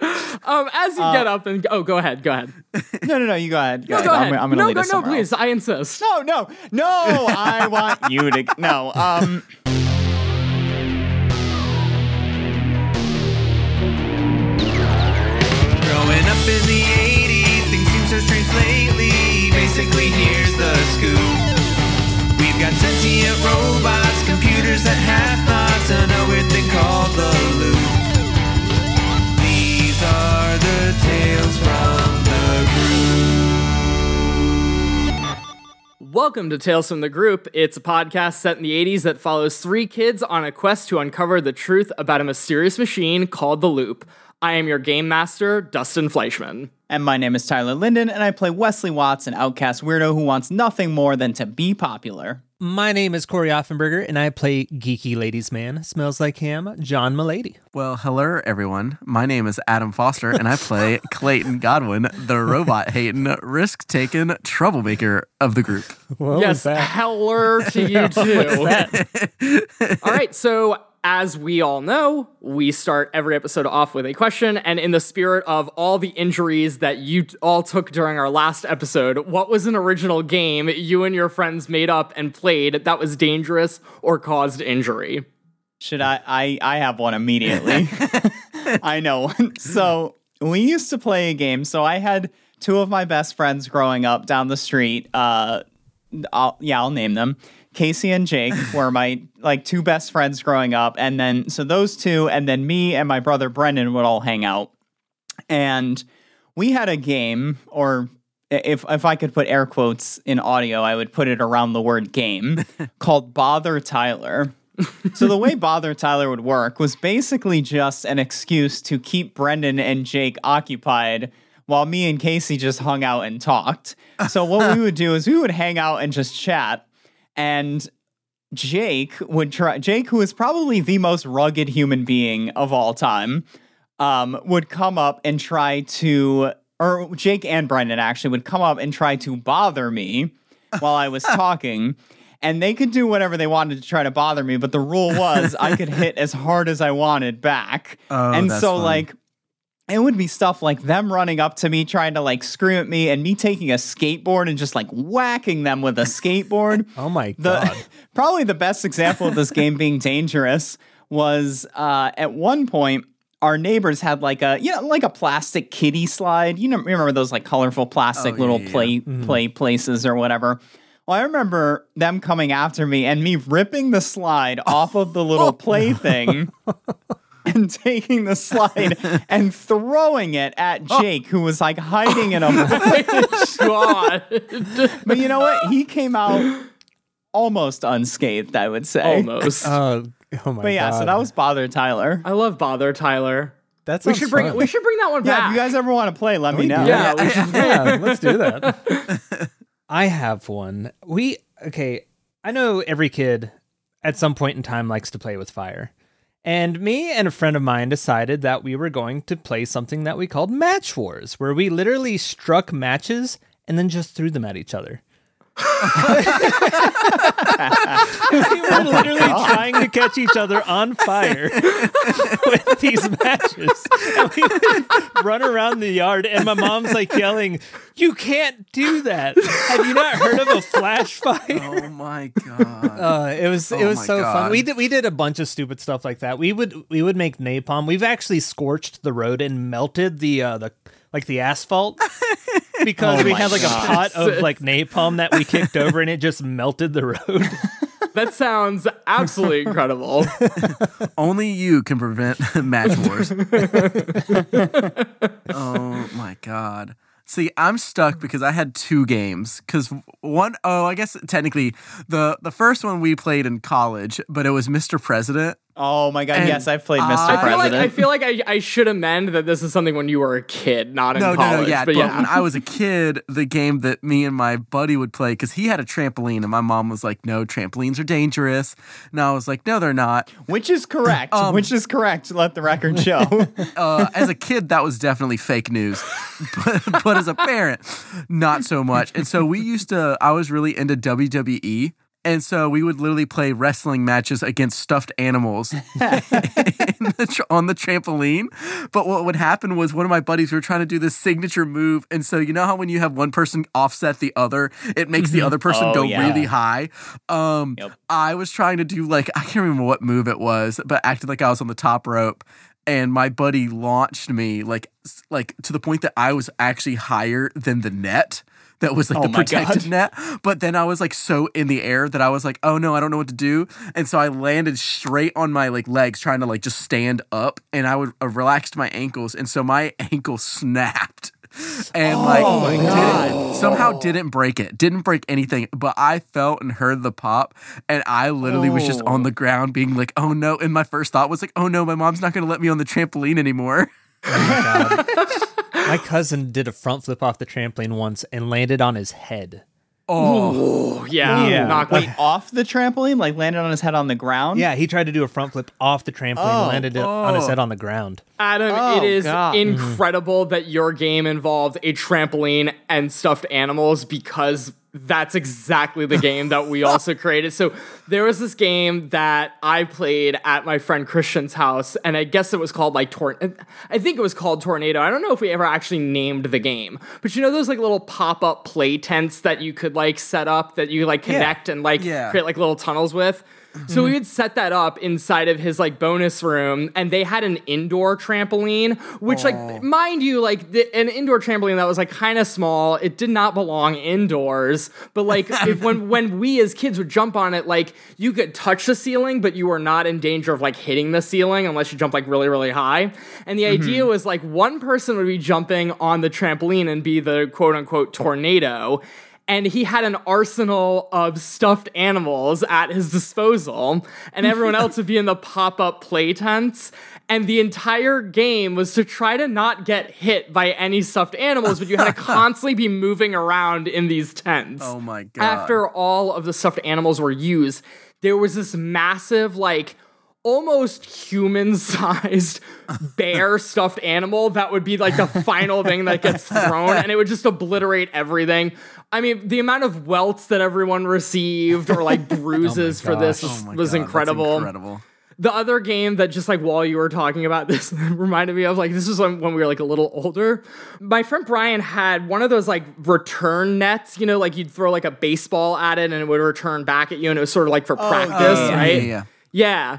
Um, as you get up and oh, go ahead, go ahead. No, no, no. You go ahead. Go No, ahead. go I'm, ahead. I'm gonna no, lead go, us no, please. else. I insist. No, no, no. I want you to no. Um. Growing up in the 80s, things seem so strange lately. Basically, here's the scoop. We've got sentient robots, computers that have Welcome to Tales from the Group. It's a podcast set in the 80s that follows three kids on a quest to uncover the truth about a mysterious machine called the Loop. I am your game master, Dustin Fleischman. And my name is Tyler Linden, and I play Wesley Watts, an outcast weirdo who wants nothing more than to be popular. My name is Cory Offenberger, and I play Geeky Ladies Man. Smells like ham, John Milady. Well, hello, everyone. My name is Adam Foster, and I play Clayton Godwin, the robot hating, risk taking troublemaker of the group. What yes, heller to you too. all right, so as we all know, we start every episode off with a question, and in the spirit of all the injuries that you all took during our last episode, what was an original game you and your friends made up and played that was dangerous or caused injury? Should I? I I have one immediately. I know one. So we used to play a game. So I had two of my best friends growing up down the street. Uh, I'll, yeah, I'll name them. Casey and Jake were my like two best friends growing up, and then so those two, and then me and my brother Brendan would all hang out, and we had a game, or if if I could put air quotes in audio, I would put it around the word game called Bother Tyler. so the way Bother Tyler would work was basically just an excuse to keep Brendan and Jake occupied while me and Casey just hung out and talked. So what we would do is we would hang out and just chat and Jake would try Jake who is probably the most rugged human being of all time um would come up and try to or Jake and Brendan actually would come up and try to bother me while I was talking and they could do whatever they wanted to try to bother me but the rule was I could hit as hard as I wanted back Oh, and so fun. like it would be stuff like them running up to me trying to like scream at me and me taking a skateboard and just like whacking them with a skateboard. Oh my the god. probably the best example of this game being dangerous was uh, at one point our neighbors had like a you know like a plastic kiddie slide. You know remember those like colorful plastic Oh, little yeah, yeah, play play places or whatever. Well i remember them coming after me and me ripping the slide off of the little play thing and taking the slide and throwing it at oh. Jake, who was like hiding in a bush. God. But you know what? He came out almost unscathed, I would say. Almost. Oh, oh my God. But yeah, god. so that was Bother Tyler. I love Bother Tyler. That's We should bring we should bring that one Yeah, back. if you guys ever want to play, let oh, me know. yeah, we should yeah, let's do that. I have one. We okay. I know every kid at some point in time likes to play with fire. And me and a friend of mine decided that we were going to play something that we called Match Wars, where we literally struck matches and then just threw them at each other. We were literally trying to catch each other on fire with these matches. And we would run around the yard, and my mom's like yelling, You can't do that. Have you not heard of a flash fire? Oh my god. Uh, it was it Oh was my so fun. We did we did a bunch of stupid stuff like that. We would we would make napalm. We've actually scorched the road and melted the uh, the like the asphalt because Oh we had like God. a pot of like napalm that we kicked over and it just melted the road. That sounds absolutely incredible. Only you can prevent match wars. oh my god. See, I'm stuck because I had two games. Because one, oh, I guess technically the the first one we played in college, but it was Mr. President. Oh my god, And yes, I've played Mr. I I feel like President. I feel like I, I should amend that this is something when you were a kid, not in No, college. no, no, yeah. but But, yeah. when I was a kid, the game that me and my buddy would play, because he had a trampoline, and my mom was like, "No, trampolines are dangerous." And I was like, "No, they're not." Which is correct. Um, which is correct. Let the record show. uh, as a kid, that was definitely fake news, but, but as a parent, not so much. And so we used to. I was really into WWE, And so we would literally play wrestling matches against stuffed animals the tr- on the trampoline. But what would happen was one of my buddies, we were trying to do this signature move. And so, you know how when you have one person offset the other, it makes the other person Oh, go yeah. really high? Um, Yep. I was trying to do like, I can't remember what move it was, but acted like I was on the top rope. And my buddy launched me like, like to the point that I was actually higher than the net that was like Oh the my protected God. net. But then I was like so in the air that I was like, oh no, I don't know what to do. And so I landed straight on my like legs, trying to like just stand up, and I would uh, relaxed my ankles, and so my ankle snapped. And like didn't- somehow didn't break it, didn't break anything, but I felt and heard the pop, and I literally was just on the ground being like, "Oh no!" And my first thought was like, "Oh no, my mom's not gonna let me on the trampoline anymore." My cousin did a front flip off the trampoline once and landed on his head. Oh, yeah. Yeah. Not Wait, off the trampoline, like landed on his head on the ground. Yeah, he tried to do a front flip off the trampoline Oh, landed it on his head on the ground. Adam, Oh, it is God. Mm-hmm. incredible that your game involved a trampoline and stuffed animals because that's exactly the game that we also created. So there was this game that I played at my friend Christian's house, and I guess it was called like Tor. I think it was called Tornado. I don't know if we ever actually named the game, but you know those like little pop up play tents that you could like set up that you like connect and like Yeah. create like little tunnels with. So we mm-hmm. would set that up inside of his like bonus room, and they had an indoor trampoline, which like mind you, like the, an indoor trampoline that was like kind of small. It did not belong indoors, but like if when when we as kids would jump on it, like you could touch the ceiling, but you were not in danger of like hitting the ceiling unless you jump like really really high. And the idea mm-hmm. was like one person would be jumping on the trampoline and be the quote unquote tornado and he had an arsenal of stuffed animals at his disposal, and everyone else would be in the pop up play tents. And the entire game was to try to not get hit by any stuffed animals, but you had to constantly be moving around in these tents. Oh my God. After all of the stuffed animals were used, there was this massive, like, almost human sized bear stuffed animal that would be like the final thing that gets thrown and it would just obliterate everything. I mean, the amount of welts that everyone received or like oh bruises for this was, Oh was God, incredible. incredible. The other game that just like while you were talking about this reminded me of like this was when, when we were like a little older. My friend Brian had one of those like return nets, you know, like you'd throw like a baseball at it and it would return back at you, and it was sort of like for oh, practice, yeah, right? yeah, yeah. Yeah.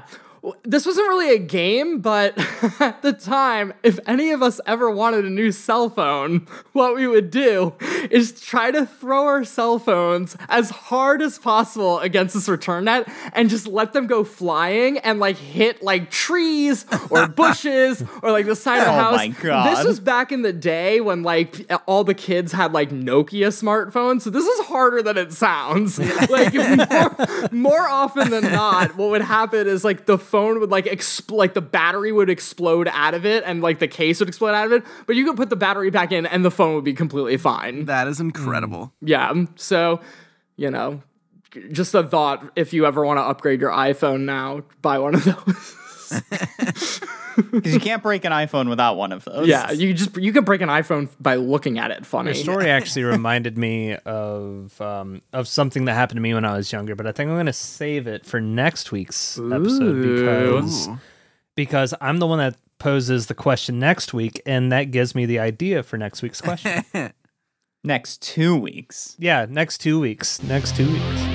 This wasn't really a game, but at the time, if any of us ever wanted a new cell phone, what we would do is try to throw our cell phones as hard as possible against this return net and just let them go flying and like hit like trees or bushes or like the side of the Oh house. my God. This was back in the day when like all the kids had like Nokia smartphones. So this is harder than it sounds. like more, more often than not, what would happen is like the phone would like explode, like the battery would explode out of it and like the case would explode out of it. But you could put the battery back in and the phone would be completely fine. That is incredible. Mm. Yeah. So, you know, just a thought if you ever want to upgrade your iPhone now, buy one of those. because you can't break an iPhone without one of those. yeah, you just you can break an iPhone by looking at it funny. Your story actually reminded me of um, of something that happened to me when I was younger, but I think I'm going to save it for next week's episode because Ooh. because I'm the one that poses the question next week, and that gives me the idea for next week's question. next two weeks. yeah, next two weeks. Next two weeks.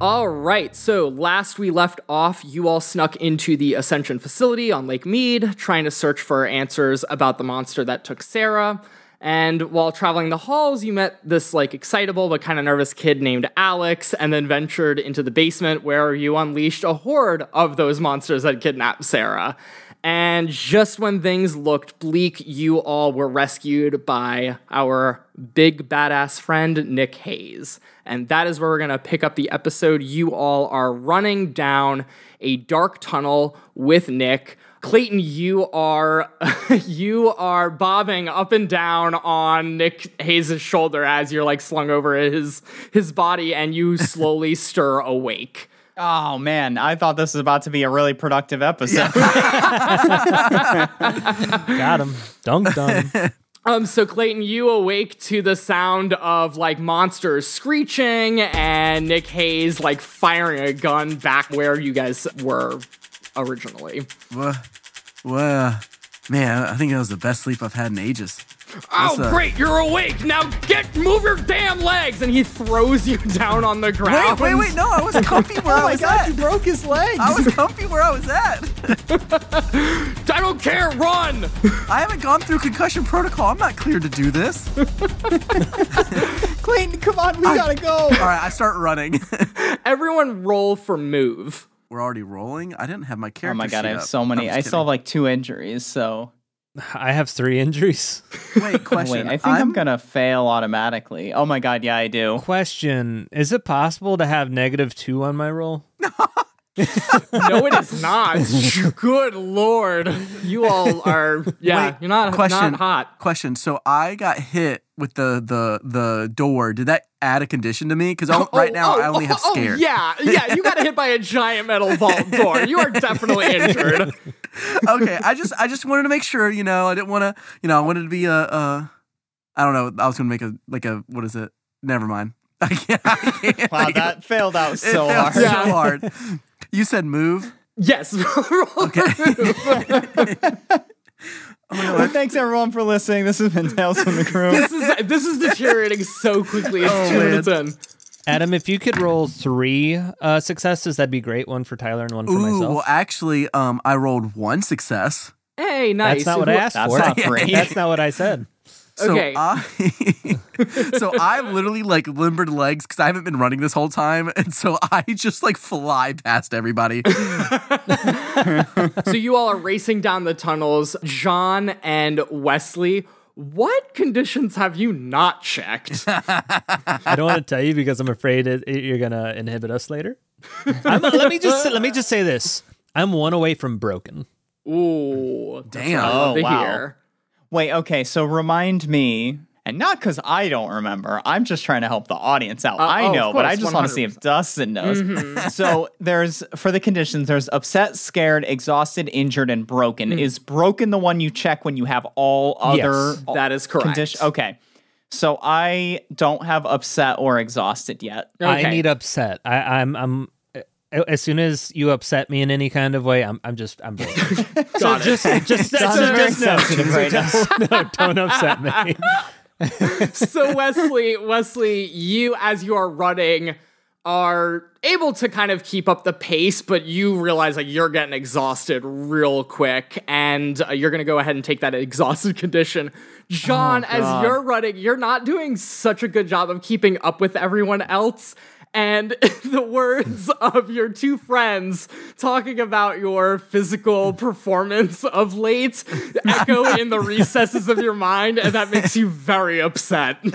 All right, so last we left off, you all snuck into the Ascension facility on Lake Mead, trying to search for answers about the monster that took Sarah. And while traveling the halls, you met this like excitable but kind of nervous kid named Alex, and then ventured into the basement where you unleashed a horde of those monsters that kidnapped Sarah. And just when things looked bleak, you all were rescued by our big badass friend, Nick Hayes. And that is where we're going to pick up the episode. You all are running down a dark tunnel with Nick. Clayton, you are you are bobbing up and down on Nick Hayes' shoulder as you're like slung over his his body and you slowly stir awake. Oh man, I thought this was about to be a really productive episode. Got him. Dunked on him. Um, so Clayton, you awake to the sound of like monsters screeching and Nick Hayes like firing a gun back where you guys were originally. Well, well, man, I think that was the best sleep I've had in ages. Oh, What's great! You're awake now. Get move your damn legs, and he throws you down on the ground. wait, wait! wait. No, I was comfy where I oh was God, at. broke his legs. I was comfy where I was at. I don't care. Run. I haven't gone through concussion protocol. I'm not clear to do this. Clayton, come on, we gotta go. All right, I start running. Everyone, roll for move. We're already rolling. I didn't have my character. Oh my god, sheet I have up. so many. I'm I just still have like two injuries, so I have three injuries. Wait, question. wait, I think I'm, gonna fail automatically. Oh my god, yeah, I do. Question: Is it possible to have negative two on my roll? No, it is not. Good lord, you all are. Yeah, Wait, you're not question. not hot. Question. So I got hit with the the the door. Did that add a condition to me? Because oh, right Oh, now oh, I only oh, have oh, scared. yeah, yeah, you got hit by a giant metal vault door. You are definitely injured. okay, I just I just wanted to make sure. You know, I didn't want to. You know, I wanted to be a. a I don't know. I was gonna make a like a what is it? Never mind. I can't. I can't Wow, think of- that failed out it so felt hard. so Yeah. hard. You said move. Yes. Okay. Well, thanks everyone for listening. This has been Tales from the Crew. this is this is deteriorating so quickly. It's Oh, two minutes in. Adam, if you could roll three uh, successes, that'd be great. One for Tyler and one for Ooh, myself. well, actually, um, I rolled one success. Hey, nice. That's not what I Who- asked That's for. not three. That's not what I said. So Okay. I, so I literally like limbered legs because I haven't been running this whole time, and so I just like fly past everybody. So you all are racing down the tunnels. John and Wesley, what conditions have you not checked? I don't want to tell you because I'm afraid it, it- you're gonna inhibit us later. I'm, uh, let me just let me just say this: I'm one away from broken. Ooh, that's Damn. what I love Oh, to wow. hear. Wait, okay, so remind me, and not because I don't remember, I'm just trying to help the audience out. Uh, I oh, of know, but I just want to see if Dustin knows. so there's, for the conditions, there's upset, scared, exhausted, injured, and broken. Is broken the one you check when you have all other Yes, That is correct. conditions? Okay. So I don't have upset or exhausted yet. Okay. I need upset. I, I'm I'm as soon as you upset me in any kind of way, I'm I'm just I'm broken. so it. just just, John's so just know. sensitive right now. no, don't upset me. so Wesley, Wesley, you as you are running are able to kind of keep up the pace, but you realize like you're getting exhausted real quick, and uh, you're gonna go ahead and take that exhausted condition. John, as you're running, you're not doing such a good job of keeping up with everyone else. And the words of your two friends talking about your physical performance of late echo in the recesses of your mind, and that makes you very upset.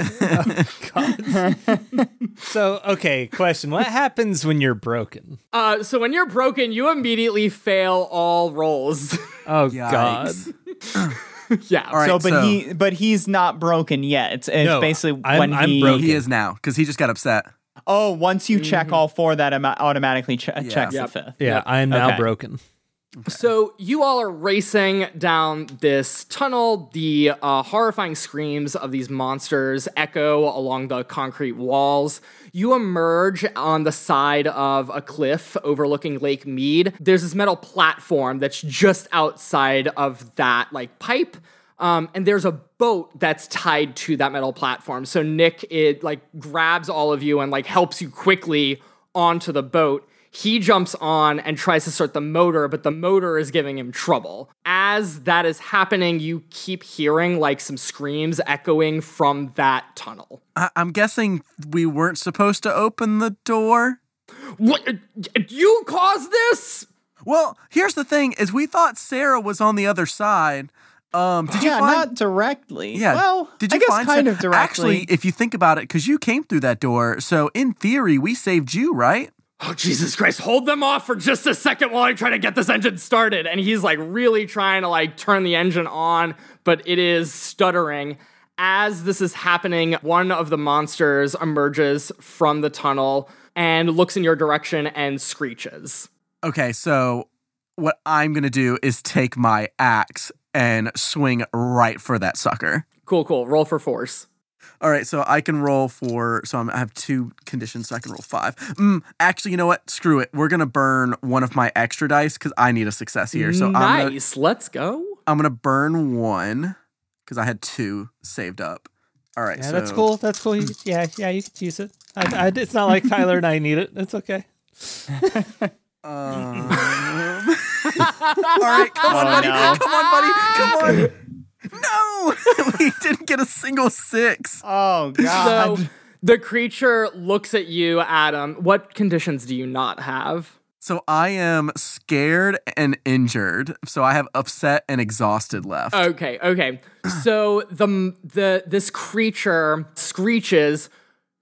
So okay, question: What happens when you're broken? Uh, so when you're broken, you immediately fail all rolls. Oh God! Yeah. All right, so, but so- he, but he's not broken yet. It's, it's No, basically I'm- when I'm he. broken. He is now because he just got upset. Oh, once you check all four, that ama- automatically che- checks Yep. the fifth. Yeah, I am now Okay. broken. So you all are racing down this tunnel. The uh, horrifying screams of these monsters echo along the concrete walls. You emerge on the side of a cliff overlooking Lake Mead. There's this metal platform that's just outside of that like pipe. Um, and there's a boat that's tied to that metal platform. So Nick it like grabs all of you and like helps you quickly onto the boat. He jumps on and tries to start the motor, but the motor is giving him trouble. As that is happening, you keep hearing like some screams echoing from that tunnel. I- I'm guessing we weren't supposed to open the door. What? You caused this? Well, here's the thing: is we thought Sarah was on the other side. Um, did you Yeah, find? not directly. yeah. Well, did you I guess find kind Sarah- of directly. Actually, if you think about it, because you came through that door, so in theory, we saved you, right? Oh, Jesus Christ, hold them off for just a second while I try to get this engine started. And he's like really trying to like turn the engine on, but it is stuttering. As this is happening, one of the monsters emerges from the tunnel and looks in your direction and screeches. Okay, so what I'm gonna do is take my axe and swing right for that sucker. Cool, cool. Roll for force. All right, so I can roll for. So I'm, I have two conditions, so I can roll five. Mm, actually, you know what? Screw it. We're gonna burn one of my extra dice because I need a success here. So I'm gonna, nice. Let's go. I'm gonna burn one because I had two saved up. All right, Yeah, so that's cool. That's cool. You- yeah, yeah, you could use it. I, I, it's not like Tyler and I need it. It's okay. Um, all right, come on, Oh, buddy. no. Come on, buddy. Come on. No, we didn't get a single six. Oh god. So the creature looks at you, Adam. What conditions do you not have? So I am scared and injured. So I have upset and exhausted left. Okay, okay. So the the this creature screeches,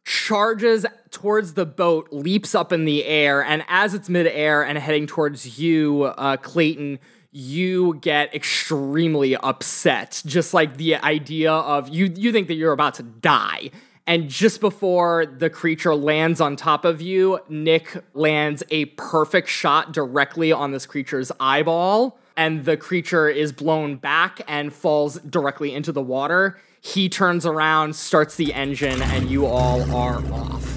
charges towards the boat, leaps up in the air, and as it's midair and heading towards you, uh, Clayton, you get extremely upset. Just like the idea of you you think that you're about to die. And just before the creature lands on top of you, Nick lands a perfect shot directly on this creature's eyeball and the creature is blown back and falls directly into the water. He turns around, starts the engine, and you all are off.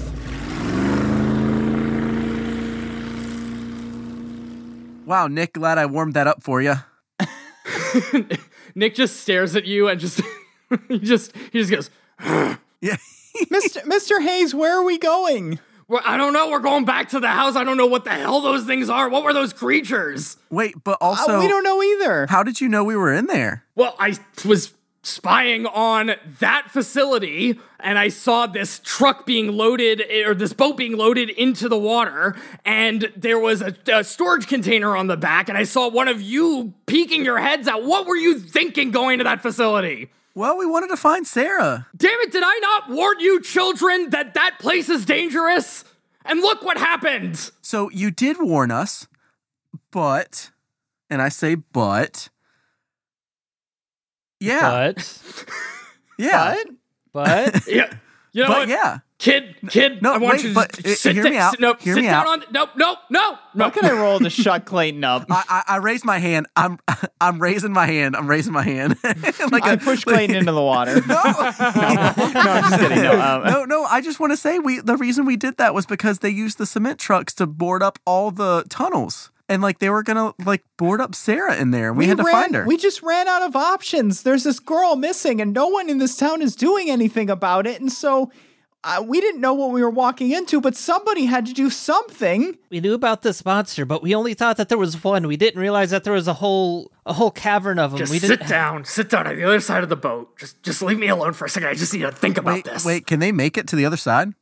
Wow, Nick, glad I warmed that up for you. Nick just stares at you and just he just he just goes, Yeah. Mr. Mr. Hayes, where are we going? well, I don't know, we're going back to the house. I don't know what the hell those things are. What were those creatures? Wait, but Uh, also, we don't know either. how did you know we were in there? Well, I was spying on that facility and I saw this truck being loaded or this boat being loaded into the water and there was a, a storage container on the back and I saw one of you peeking your heads out. What were you thinking going to that facility? Well, we wanted to find Sarah. Damn it, did I not warn you children that that place is dangerous? And look what happened. So you did warn us, but, and I say but, yeah, But, yeah, What? but Yeah. You know but what? yeah. Kid, kid, No, I want wait, you to but, just sit hear down. me out, sit- No, hear sit me down out. on. No, no, no, no. What can I roll to shut Clayton up? I, I, I raised my hand. I'm I'm raising my hand. I'm raising my hand. like I a- push Clayton into the water. no, no, I'm just kidding. No, um, no, no. I just want to say we the reason we did that was because they used the cement trucks to board up all the tunnels, and like they were gonna like board up Sarah in there. and We, had to ran, find her. We just ran out of options. There's this girl missing, and no one in this town is doing anything about it. And so uh, we didn't know what we were walking into, but somebody had to do something. we knew about this monster, but we only thought that there was one. We didn't realize that there was a whole a whole cavern of them. Just we didn't. sit down. Sit down on the other side of the boat. Just, just leave me alone for a second. I just need to think about wait, this. wait. Can they make it to the other side?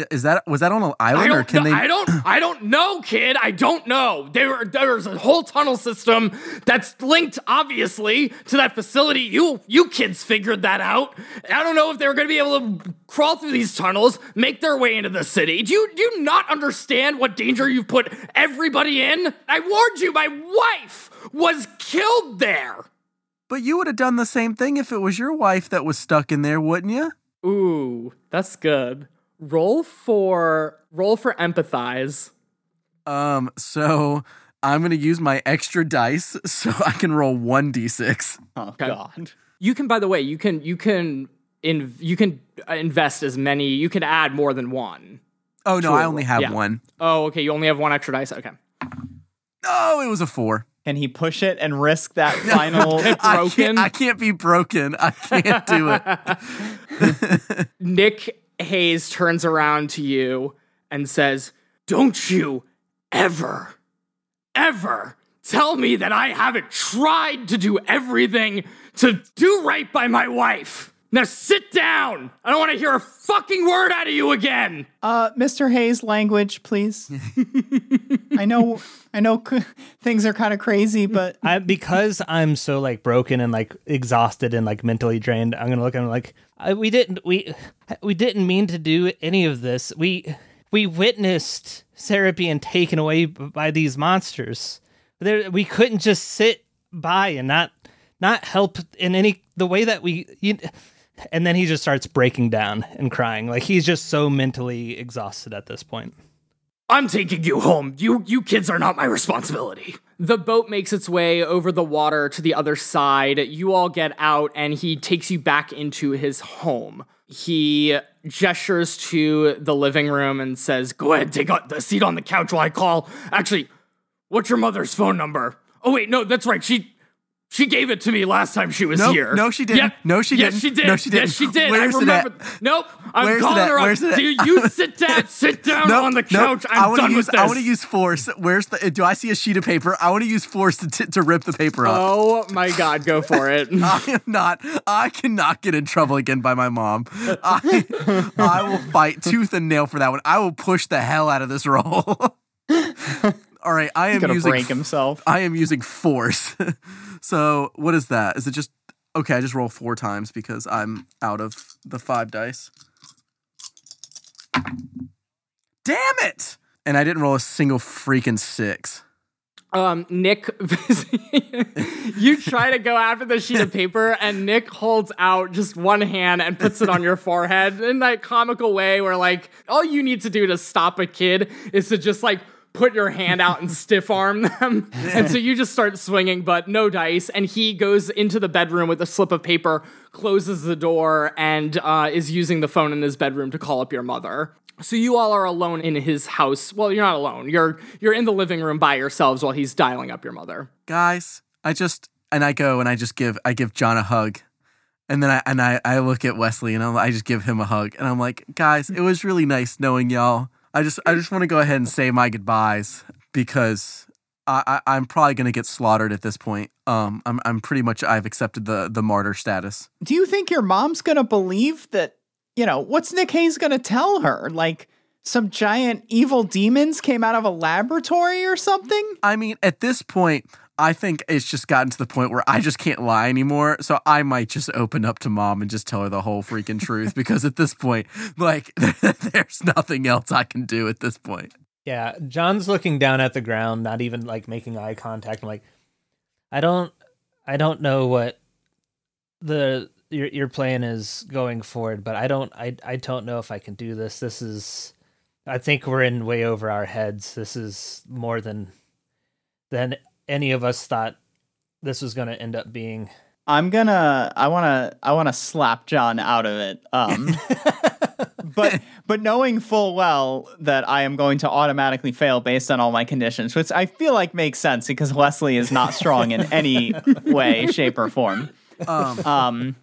I- Is that was that on an island or can know. they? I don't. I don't know, kid. I don't know. There, there's a whole tunnel system that's linked, obviously, to that facility. You, you kids figured that out. I don't know if they were going to be able to crawl through these tunnels, make their way into the city. Do you, do you not understand what danger you've put everybody in? I warned you. My wife was killed there. But you would have done the same thing if it was your wife that was stuck in there, wouldn't you? Ooh, that's good. Roll for roll for empathize. Um. So I'm gonna use my extra dice so I can roll one d6. Oh God! You can, by the way, you can you can in you can uh, invest as many. You can add more than one. Oh no, I only have Yeah. one. Oh, okay. You only have one extra dice. Okay. Oh, it was a four. Can he push it and risk that final? I can't, I can't be broken. I can't do it. Nick Hayes turns around to you and says, "Don't you ever, ever tell me that I haven't tried to do everything to do right by my wife." Now sit down. I don't want to hear a fucking word out of you again. uh, Mr. Hayes, language, please. I know, I know, c- things are kind of crazy, but I, because I'm so like broken and like exhausted and like mentally drained, I'm gonna look at him like I, we didn't we we didn't mean to do any of this. We we witnessed Sarah being taken away by these monsters. There, we couldn't just sit by and not not help in any the way that we. You, and then he just starts breaking down and crying. Like he's just so mentally exhausted at this point. I'm taking you home. You you kids are not my responsibility. The boat makes its way over the water to the other side. You all get out, and he takes you back into his home. He gestures to the living room and says, Go ahead, take out the seat on the couch while I call. Actually, what's your mother's phone number? Oh, wait, no, that's right. She. She gave it to me last time she was Nope, here. no, she didn't. Yeah, No, she yes, didn't. she did. No, she didn't. Yes, she did. Where's I it remember. Nope. I'm Where's it calling at? her up. Where's it at? Do you sit down? Sit down Nope, on the couch. I I'm wanna done use, with this. I want to use force. Where's the? Do I see a sheet of paper? I want to use force to, t- to rip the paper up. Oh my god, go for it. I am not. I cannot get in trouble again by my mom. I, I will fight tooth and nail for that one. I will push the hell out of this roll. All right, I am gonna using. break himself. I am using force. So what is that? Is it just okay? I just roll four times because I'm out of the five dice. Damn it! And I didn't roll a single freaking six. Um, Nick, you try to go after the sheet of paper, and Nick holds out just one hand and puts it on your forehead in that comical way where, like, all you need to do to stop a kid is to just, like, put your hand out and stiff arm them. And so you just start swinging, but no dice. And he goes into the bedroom with a slip of paper, closes the door, and uh, is using the phone in his bedroom to call up your mother. So you all are alone in his house. Well, you're not alone. You're you're in the living room by yourselves while he's dialing up your mother. guys i just and i go and i just give i give john a hug and then i and i, I look at wesley and I'm, i just give him a hug and i'm like guys it was really nice knowing y'all i just i just want to go ahead and say my goodbyes because I, I i'm probably gonna get slaughtered at this point um i'm, I'm pretty much i've accepted the the martyr status Do you think your mom's gonna believe that, you know, what's Nick Hayes gonna tell her? Like some giant evil demons came out of a laboratory or something? i mean at this point I think it's just gotten to the point where I just can't lie anymore. So I might just open up to mom and just tell her the whole freaking truth because at this point, like, there's nothing else I can do at this point. Yeah, John's looking down at the ground, not even like making eye contact. I'm like, I don't, I don't know what the your your plan is going forward, but I don't, I I don't know if I can do this. This is, I think we're in way over our heads. This is more than than any of us thought this was going to end up being. I'm gonna I wanna I wanna slap John out of it. Um but but knowing full well that I am going to automatically fail based on all my conditions, which I feel like makes sense because Wesley is not strong in any way, shape, or form. Um, Um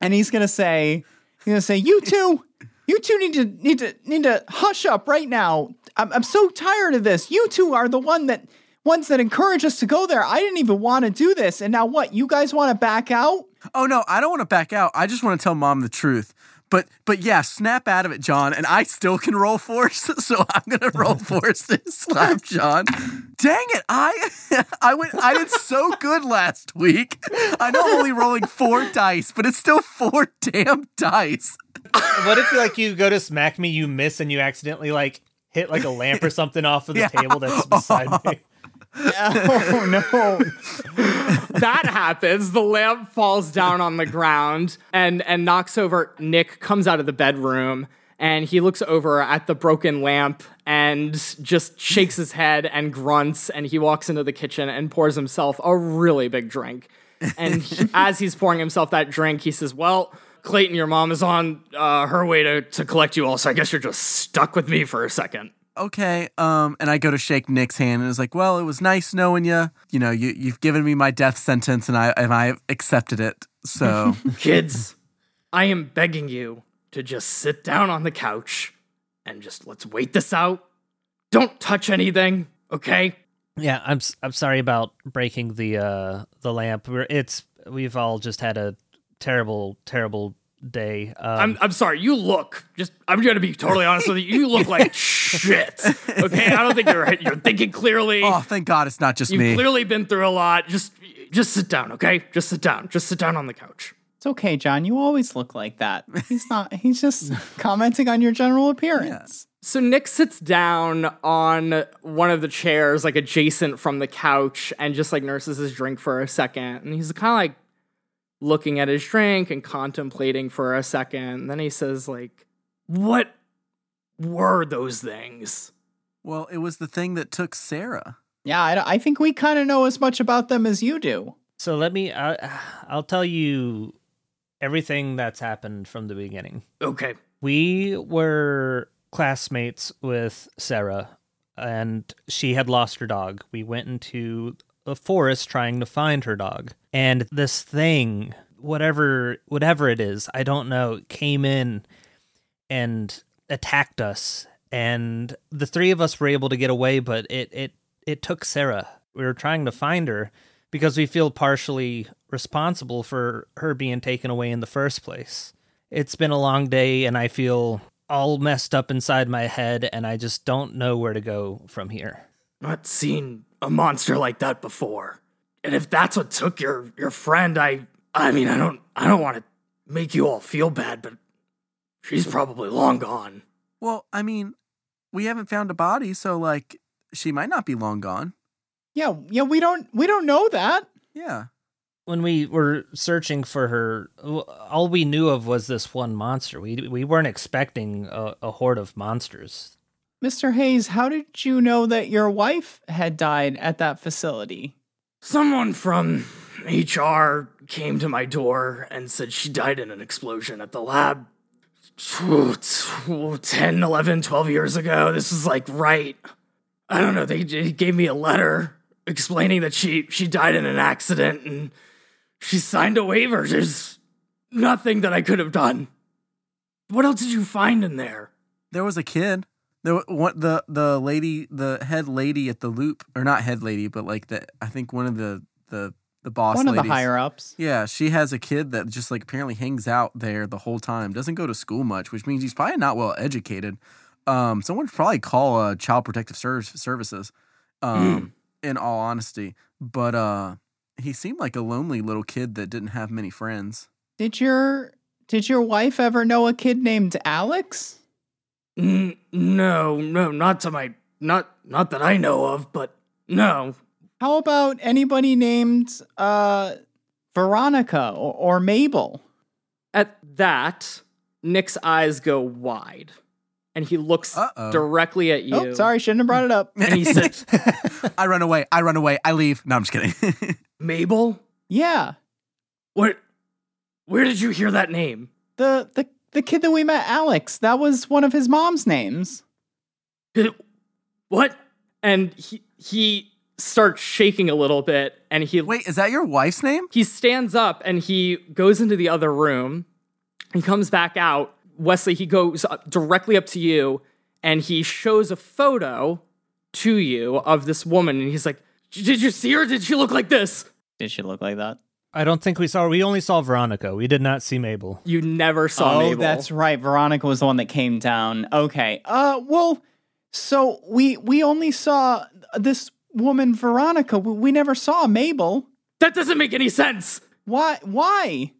and he's gonna say he's gonna say, You two, you two need to need to need to hush up right now. I'm I'm so tired of this. You two are the one that ones that encourage us to go there. I didn't even want to do this. And now what? You guys want to back out? oh no, I don't want to back out. I just want to tell mom the truth. But but yeah, snap out of it, John. And I still can roll force, so I'm gonna roll force this slap John. Dang it! I I went I did so good last week. I know I'm only rolling four dice, but it's still four damn dice. What if like you go to smack me, you miss, and you accidentally like hit like a lamp or something off of the Yeah. table that's beside me? Oh no. that happens. The lamp falls down on the ground and and knocks over. Nick comes out of the bedroom and he looks over at the broken lamp and just shakes his head and grunts. And he walks into the kitchen and pours himself a really big drink. And he- as he's pouring himself that drink, he says, "Well." Clayton, your mom is on uh, her way to, to collect you all, so I guess you're just stuck with me for a second. Okay. Um, and I go to shake Nick's hand, and it's like, well, it was nice knowing you. You know, you you've given me my death sentence, and I and I accepted it. So Kids, I am begging you to just sit down on the couch and just let's wait this out. Don't touch anything, okay? Yeah, I'm s- I'm sorry about breaking the uh the lamp. We're, it's we've all just had a terrible terrible day. Um, I'm I'm sorry. You look just. I'm gonna be totally honest with you. You look like shit. Okay, I don't think you're you're thinking clearly. oh, thank God, it's not just You've me. clearly been through a lot. Just just sit down, okay? Just sit down. Just sit down on the couch. It's okay, John. You always look like that. He's not he's just commenting on your general appearance. So Nick sits down on one of the chairs, like adjacent from the couch, and just like nurses his drink for a second. And he's kind of like looking at his drink and contemplating for a second. And then he says, like, what were those things? well, it was the thing that took Sarah. Yeah, I, I think we kind of know as much about them as you do. So let me. Uh, I'll tell you everything that's happened from the beginning. Okay. We were classmates with Sarah, and she had lost her dog. We went into a forest trying to find her dog, and this thing, whatever whatever it is, I don't know, came in and attacked us. And the three of us were able to get away, but it it it took Sarah. We were trying to find her because we feel partially responsible for her being taken away in the first place. It's been a long day and I feel all messed up inside my head and I just don't know where to go from here. Not seen a monster like that before. And if that's what took your your friend, I I mean, I don't I don't want to make you all feel bad, but she's probably long gone. Well, I mean, we haven't found a body, so like she might not be long gone. Yeah, yeah, we don't we don't know that. Yeah. When we were searching for her, all we knew of was this one monster. We we weren't expecting a, a horde of monsters. Mr. Hayes, how did you know that your wife had died at that facility? Someone from HR came to my door and said she died in an explosion at the lab. 10, 11, 12 years ago. This was like right. I don't know. They, they gave me a letter explaining that she she died in an accident and she signed a waiver. There's nothing that I could have done. What else did you find in there? There was a kid. There what the the lady, the head lady at the loop, or not head lady, but like the I think one of the the the boss One of the higher ups. Yeah, she has a kid that just like apparently hangs out there the whole time. Doesn't go to school much, which means he's probably not well educated. Um, someone should probably call uh, Child Protective Ser- Services. Um, in all honesty, but uh, he seemed like a lonely little kid that didn't have many friends. Did your did your wife ever know a kid named Alex? N- no, no, not to my not not that I know of, but no. How about anybody named uh Veronica or, or Mabel? At that, Nick's eyes go wide, and he looks Uh-oh. directly at you. Oh, sorry, shouldn't have brought it up. And he said, I run away. I run away. I leave. No, I'm just kidding. "Mabel, yeah, what? Where did you hear that name?" the the the kid that we met, Alex. That was one of his mom's names. What? And he he starts shaking a little bit, and he Wait, is that your wife's name? he stands up and he goes into the other room and comes back out. Wesley, he goes up, directly up to you and he shows a photo to you of this woman, and he's like, "Did you see her? Did she look like this?" Did she look like that? I don't think we saw. We only saw Veronica. We did not see Mabel. You never saw oh, Mabel. that's right. Veronica was the one that came down. Okay. Uh, well, so we we only saw this woman, Veronica. We, we never saw Mabel. that doesn't make any sense. Why? Why?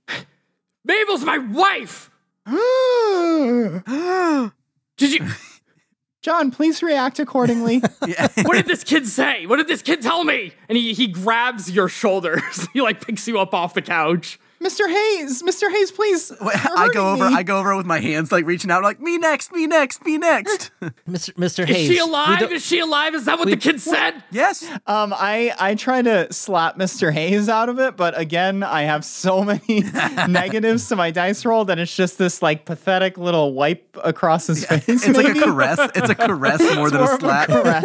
Mabel's my wife. Did you? John, please react accordingly. Yeah. What did this kid say? What did this kid tell me? And he he grabs your shoulders. he like picks you up off the couch. Mr. Hayes, Mr. Hayes, please. Wait, I go over. me. I go over with my hands like reaching out, like me next, me next, me next. Mr. Mr. Hayes, Is she alive? Is she alive? Is that what the kid said? yes. Um, I I try to slap Mr. Hayes out of it, but again, I have so many negatives to my dice roll that it's just this like pathetic little wipe across his face. It's like a caress. It's a caress more than More a slap. caress.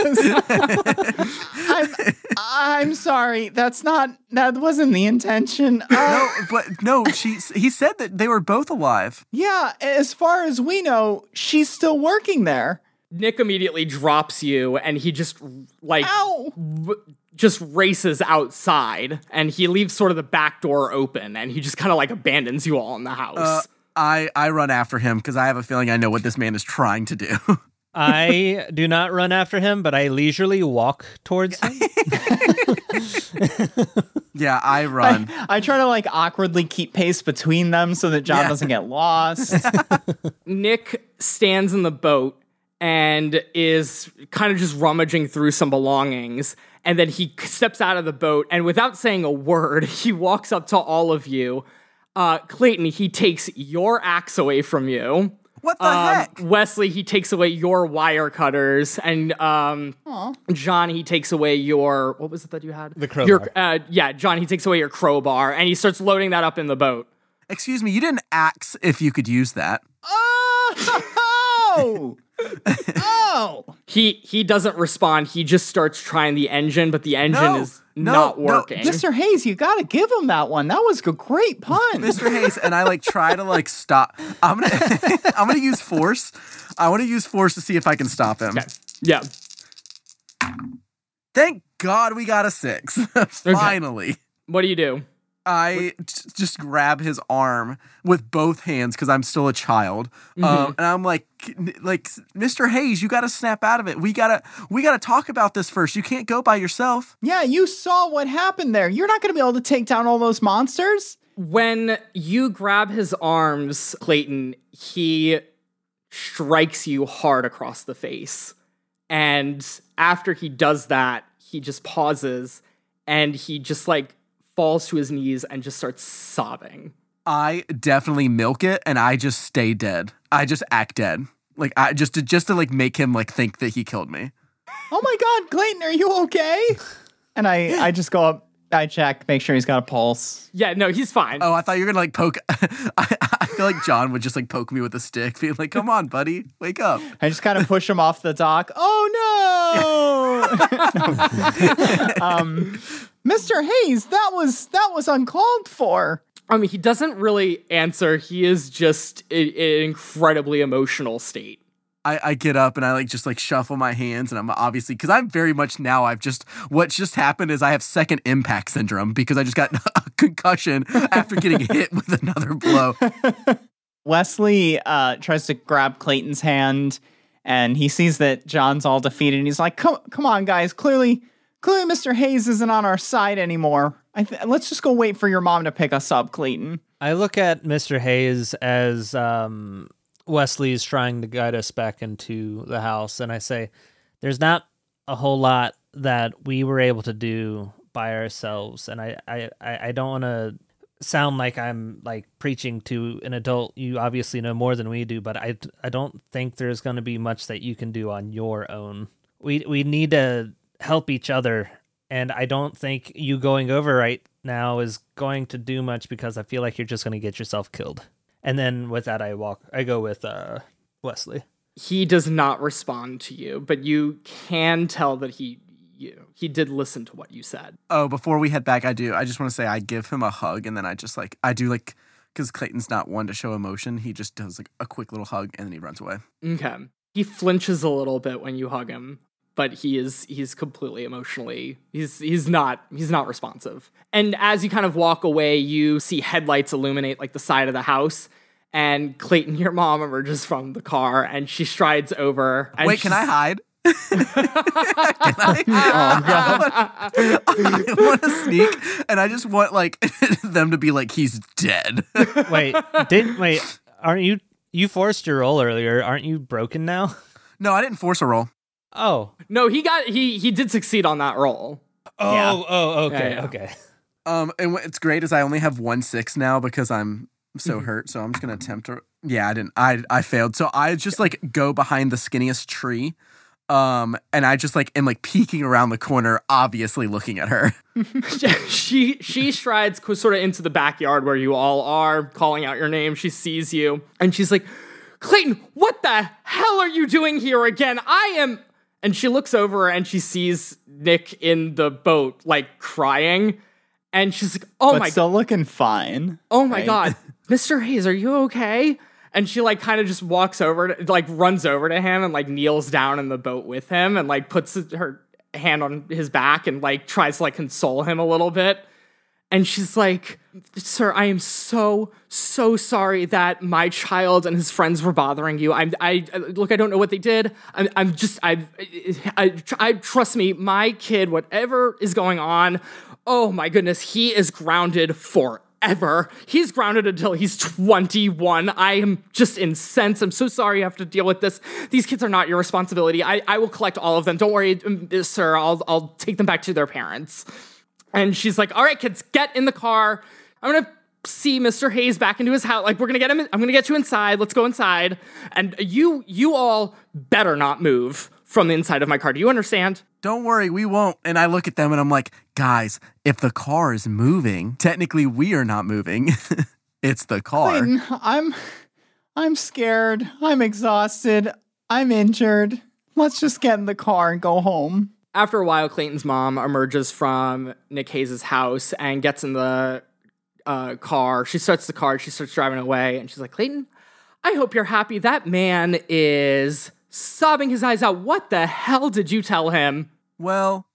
I'm, I'm sorry. That's not. That wasn't the intention. Uh, No, but no, she he said that they were both alive. Yeah, as far as we know, she's still working there. Nick immediately drops you and he just like Ow! w- just races outside and he leaves sort of the back door open and he just kind of like abandons you all in the house. Uh, I I run after him because I have a feeling I know what this man is trying to do. I do not run after him, but I leisurely walk towards him. yeah, I run. I try to like awkwardly keep pace between them so that John Yeah. doesn't get lost. Nick stands in the boat and is kind of just rummaging through some belongings. And then he steps out of the boat and without saying a word, he walks up to all of you. Uh, Clayton, he takes your axe away from you. What the Um, heck? Wesley, he takes away your wire cutters, and um, John, he takes away your what was it that you had? The crowbar. Your, uh, yeah, John, he takes away your crowbar, and he starts loading that up in the boat. Excuse me, you didn't ax if you could use that. Oh! oh! He he doesn't respond. He just starts trying the engine, but the engine No, is no, not no, working. Mr. Hayes, you gotta give him that one. That was a great pun. Mr. Hayes, and I like try to like stop. I'm gonna I'm gonna use force. I want to use force to see if I can stop him. Okay. Yeah. Thank God we got a six. Finally. What do you do? I j- just grab his arm with both hands because I'm still a child, Mm-hmm. um, and I'm like, like Mr. Hayes, you got to snap out of it. We gotta, we gotta talk about this first. You can't go by yourself. yeah, you saw what happened there. You're not gonna be able to take down all those monsters. When you grab his arms, Clayton, he strikes you hard across the face. And after he does that, he just pauses and he just like falls to his knees and just starts sobbing. I definitely milk it, and I just stay dead. I just act dead, like I just to just to like make him like think that he killed me. Oh my god, Clayton, are you okay? And I, I just go up, I check, make sure he's got a pulse. Yeah, no, he's fine. Oh, I thought you were gonna like poke. I, I feel like John would just like poke me with a stick, being like, "Come on, buddy, wake up." I just kind of push him off the dock. Oh no! um, Mr. Hayes, that was that was uncalled for. I mean, he doesn't really answer. He is just in in an incredibly emotional state. I, I get up and I like just like shuffle my hands and I'm obviously because I'm very much now I've just what just happened is I have second impact syndrome because I just got a concussion after getting hit with another blow. Wesley uh, tries to grab Clayton's hand, and he sees that John's all defeated, and he's like, "Come, come on, guys! Clearly, clearly, Mr. Hayes isn't on our side anymore. Th- let's just go wait for your mom to pick us up, Clayton." I look at Mr. Hayes as um, Wesley's trying to guide us back into the house, and I say, "There's not a whole lot that we were able to do by ourselves, and I, I I don't want to sound like I'm like preaching to an adult. You obviously know more than we do, but I, I don't think there's going to be much that you can do on your own. We, we need to help each other." And I don't think you going over right now is going to do much because I feel like you're just going to get yourself killed. And then with that, I walk. I go with uh, Wesley. He does not respond to you, but you can tell that he you he did listen to what you said. Oh, before we head back, I do. I just want to say I give him a hug and then I just like I do like because Clayton's not one to show emotion. He just does like a quick little hug and then he runs away. Okay. He flinches a little bit when you hug him, but he is he's completely emotionally he's he's not he's not responsive. And as you kind of walk away, you see headlights illuminate like the side of the house. And Clayton, your mom, emerges from the car and she strides over. Wait, can I hide? Can I? I want to sneak, and I just want like them to be like he's dead. Wait, didn't wait? Aren't you? You forced your roll earlier. Aren't you broken now? no, I didn't force a roll. Oh. No, he got he he did succeed on that roll. Oh. Yeah. Oh. Okay. Yeah, yeah. Okay. Um, and what's great is I only have one six now because I'm so hurt. So I'm just gonna attempt to. Yeah, I didn't. I I failed. So I just like go behind the skinniest tree. Um, and I just like am like peeking around the corner, obviously looking at her. she she strides sort of into the backyard where you all are, calling out your name. She sees you, and she's like, "Clayton, what the hell are you doing here again? I am." And she looks over and she sees Nick in the boat, like crying, and she's like, "Oh but my still looking fine. Oh my right? god, Mr. Hayes, are you okay? And she like kind of just walks over, to, like runs over to him and like kneels down in the boat with him and like puts her hand on his back and like tries to like console him a little bit. And she's like, "Sir, I am so so sorry that my child and his friends were bothering you. I'm I look, I don't know what they did. I'm I'm just I I, I trust me, my kid, whatever is going on. Oh my goodness, he is grounded forever. He's grounded until he's 21. I am just incensed. I'm so sorry you have to deal with this. These kids are not your responsibility. I, I will collect all of them. Don't worry, um, sir. I'll I'll take them back to their parents." And she's like, "All right, kids, get in the car. I'm gonna see Mr. Hayes back into his house. Like we're gonna get him. I'm gonna get you inside. Let's go inside. And you, you all better not move from the inside of my car. Do you understand? Don't worry, we won't. And I look at them and I'm like, guys, if the car is moving, technically we are not moving. it's the car. Clayton, I'm I'm scared. I'm exhausted. I'm injured. Let's just get in the car and go home. After a while, Clayton's mom emerges from Nick Hayes' house and gets in the uh, car. She starts the car. She starts driving away, and she's like, "Clayton, I hope you're happy. That man is sobbing his eyes out. What the hell did you tell him?" Well,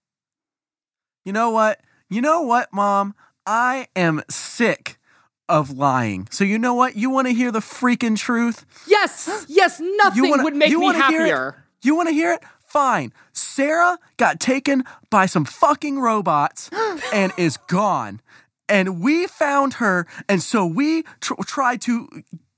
you know what? You know what, Mom? I am sick of lying. So you know what? You want to hear the freaking truth? Yes, yes, nothing wanna- would make you me happier. You want to hear it? Fine. Sarah got taken by some fucking robots and is gone. And we found her, and so we tr- tried to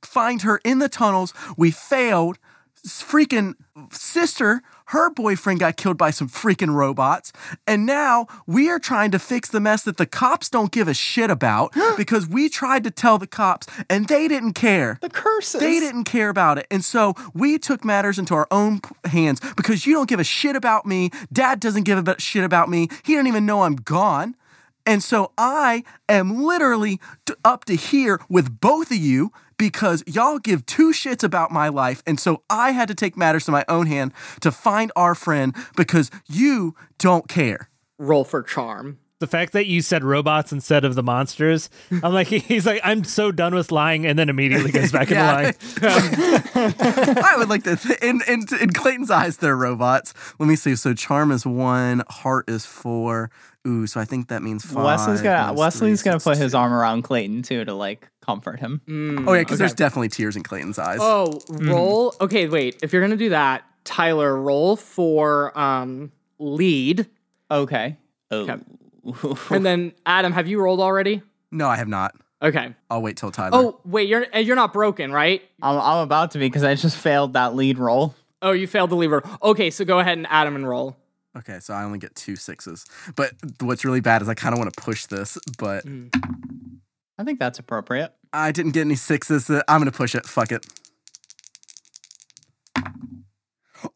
find her in the tunnels. We failed. Freaking sister, her boyfriend got killed by some freaking robots. And now we are trying to fix the mess that the cops don't give a shit about because we tried to tell the cops and they didn't care. The curses. They didn't care about it. And so we took matters into our own hands because you don't give a shit about me. Dad doesn't give a shit about me. He didn't even know I'm gone. And so I am literally up to here with both of you because y'all give two shits about my life. And so I had to take matters to my own hand to find our friend because you don't care. Roll for charm. The fact that you said robots instead of the monsters, I'm like, he's like, I'm so done with lying, and then immediately goes back Yeah. into lying. I would like to, th- in, in, in Clayton's eyes, they're robots. Let me see. So charm is one, heart is four. Ooh, so I think that means five. Wesley's gonna Wesley's three, gonna six, put his arm around Clayton too to like comfort him. Mm, Oh yeah, because there's definitely tears in Clayton's eyes. Oh, roll. Okay, wait. If you're gonna do that, Tyler, roll for um lead, Okay. Oh. and then Adam, have you rolled already? No, I have not. Okay. I'll wait till Tyler. Oh, wait. You're you're not broken, right? I'm, I'm about to be because I just failed that lead roll. Oh, you failed the lever. Okay, so go ahead and Adam and roll. Okay, so I only get two sixes. But what's really bad is I kind of want to push this, but I think that's appropriate. I didn't get any sixes. Uh, I'm gonna push it. Fuck it.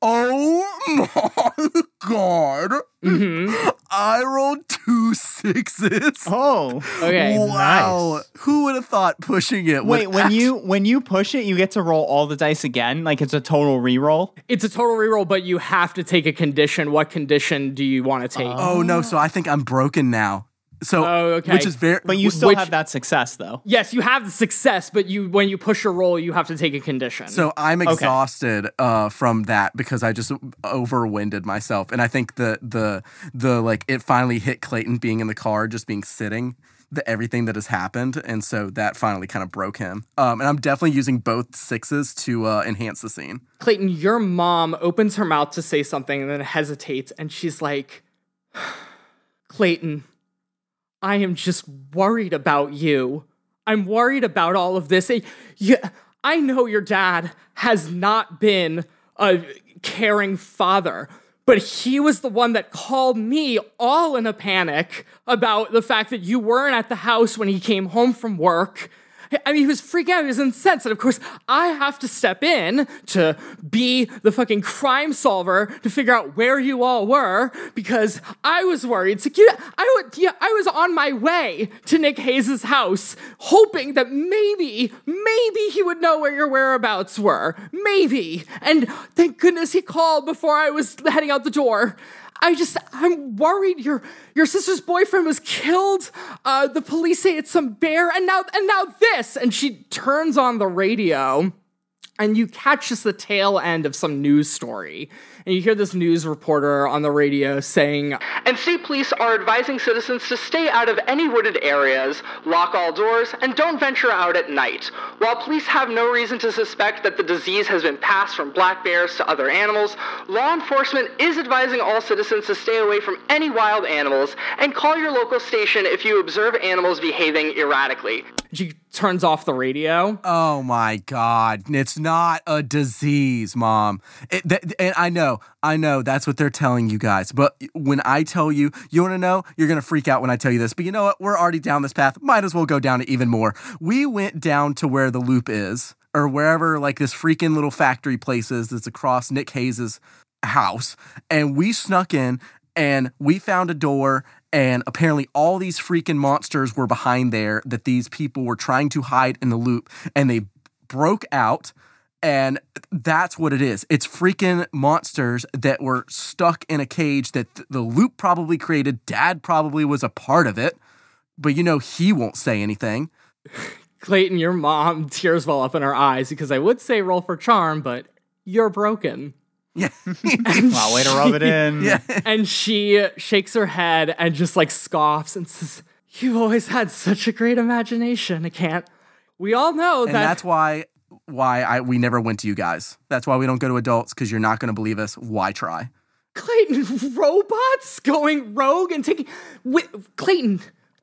Oh my god! Mm-hmm. I rolled two sixes. Oh. Okay. wow! nice. Who would have thought pushing it? Wait, when act- you when you push it, you get to roll all the dice again. Like it's a total reroll. It's a total reroll, but you have to take a condition. What condition do you want to take? Oh no! So I think I'm broken now. So Oh, okay. which is very. But you still Which- have that success though. Yes, you have the success, but you when you push a roll, you have to take a condition. So I'm exhausted uh, from that because I just overwinded myself, and I think the the the like it finally hit Clayton being in the car, just being sitting, the everything that has happened, and so that finally kind of broke him. Um, and I'm definitely using both sixes to uh, enhance the scene. Clayton, your mom opens her mouth to say something and then hesitates, and she's like, Clayton, I am just worried about you. I'm worried about all of this. I know your dad has not been a caring father, but he was the one that called me all in a panic about the fact that you weren't at the house when he came home from work. I mean, he was freaking out. He was incensed. And of course, I have to step in to be the fucking crime solver to figure out where you all were because I was worried. I, would, yeah, I was on my way to Nick Hayes' house, hoping that maybe, maybe he would know where your whereabouts were. Maybe. And thank goodness he called before I was heading out the door. I just I'm worried your your sister's boyfriend was killed. Uh, the police say it's some bear, and now and now this. And she turns on the radio, and you catch just the tail end of some news story. And you hear this news reporter on the radio saying, And state police are advising citizens to stay out of any wooded areas, lock all doors, and don't venture out at night. While police have no reason to suspect that the disease has been passed from black bears to other animals, law enforcement is advising all citizens to stay away from any wild animals and call your local station if you observe animals behaving erratically. She turns off the radio. Oh my God. It's not a disease, mom. It, th- and I know, I know that's what they're telling you guys. But when I tell you, you want to know, you're going to freak out when I tell you this. But you know what? We're already down this path. Might as well go down it even more. We went down to where the loop is, or wherever like this freaking little factory place is that's across Nick Hayes's house. And we snuck in and we found a door and apparently all these freaking monsters were behind there that these people were trying to hide in the loop and they broke out and that's what it is. It's freaking monsters that were stuck in a cage that th- the loop probably created. Dad probably was a part of it but you know he won't say anything. Clayton, your mom, tears well up in her eyes because I would say roll for charm, but you're broken. Yeah Wow, way to rub it in. yeah and she uh, shakes her head and just like scoffs and says, You've always had such a great imagination. I can't. We all know and that that's why why I we never went to you guys that's why we don't go to adults because you're not going to believe us why try Clayton, robots going rogue and taking. Wait, Clayton,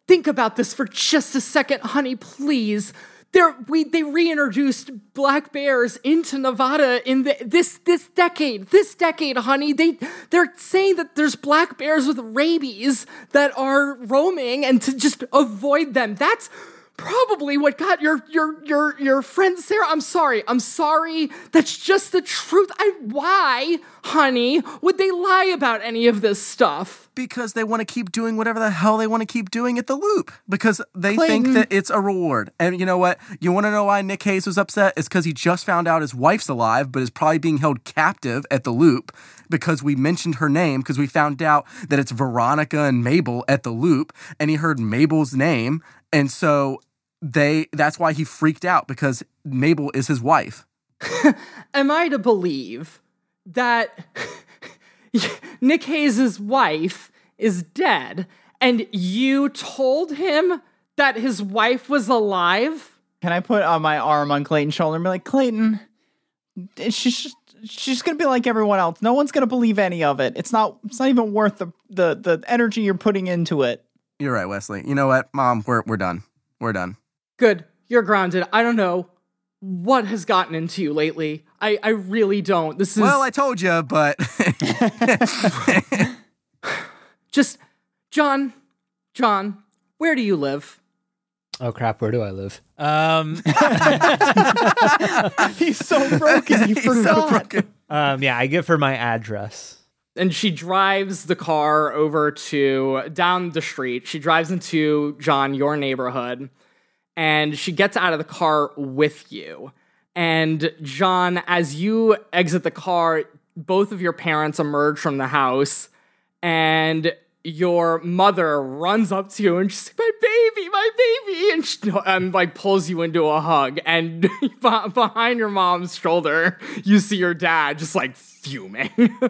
think about this for just a second, honey, please. They're, we they reintroduced black bears into Nevada in the, this this decade. This decade, honey. They they're saying that there's black bears with rabies that are roaming, and to just avoid them. That's probably what got your your your your friend Sarah. I'm sorry. I'm sorry. That's just the truth. I why, honey, would they lie about any of this stuff? because they want to keep doing whatever the hell they want to keep doing at the loop because they think that it's a reward. And you know what? You want to know why Nick Hayes was upset? It's because he just found out his wife's alive, but is probably being held captive at the loop because we mentioned her name because we found out that it's Veronica and Mabel at the loop, and he heard Mabel's name, and so they that's why he freaked out because Mabel is his wife. Am I to believe that Nick Hayes' wife is dead and you told him that his wife was alive? Can I put uh, my arm on Clayton's shoulder and be like, Clayton, she's just, she's gonna be like everyone else. No one's gonna believe any of it. It's not. It's not even worth the the the energy you're putting into it. You're right, Wesley. You know what, Mom? We're we're done. We're done. Good. You're grounded. I don't know what has gotten into you lately. I, I really don't. This is Well, I told you, but just John, John, where do you live? Oh crap, where do I live? Um, He's so broken. You forgot. um, yeah, I give her my address. and she drives the car over to down the street. She drives into John, your neighborhood, and she gets out of the car with you. And John, as you exit the car, both of your parents emerge from the house, and your mother runs up to you and she's like, "My baby, my baby," and, she, and like pulls you into a hug. And behind your mom's shoulder, you see your dad just like fuming.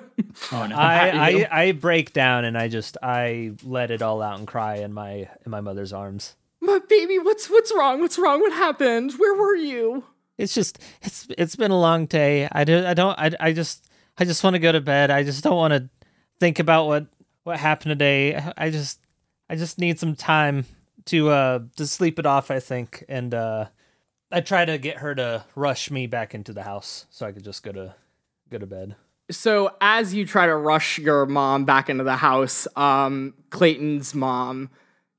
Oh no. I. I I break down and I just I let it all out and cry in my in my mother's arms. My baby, what's what's wrong? What's wrong? What happened? Where were you? It's just it's it's been a long day. I do I don't I, I just I just want to go to bed. I just don't want to think about what what happened today. I just I just need some time to uh to sleep it off, I think. And uh I try to get her to rush me back into the house so I could just go to go to bed. So as you try to rush your mom back into the house, um, Clayton's mom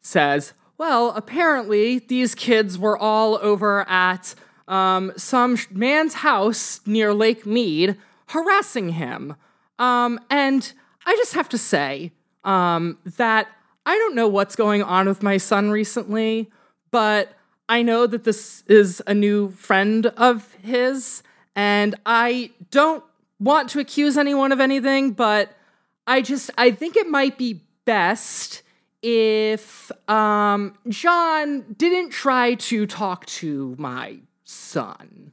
says, "Well, apparently these kids were all over at um, some man's house near Lake Mead, harassing him. Um, and I just have to say um, that I don't know what's going on with my son recently, but I know that this is a new friend of his, and I don't want to accuse anyone of anything, but I just I think it might be best if um, John didn't try to talk to my son.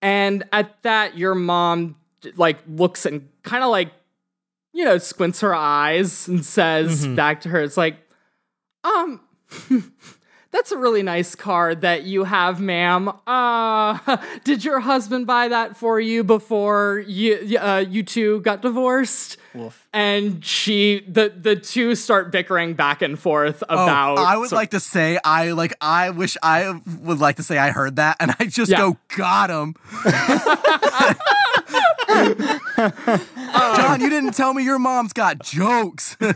And at that, your mom like looks and kind of like you know squints her eyes and says back to her, "It's like, um, that's a really nice car that you have, ma'am. Uh, did your husband buy that for you before you uh, you two got divorced? Woof. And she, the the two start bickering back and forth Oh, about. I would so- like to say I like I wish I would like to say I heard that and I just Yeah. go got him. John, you didn't tell me your mom's got jokes. and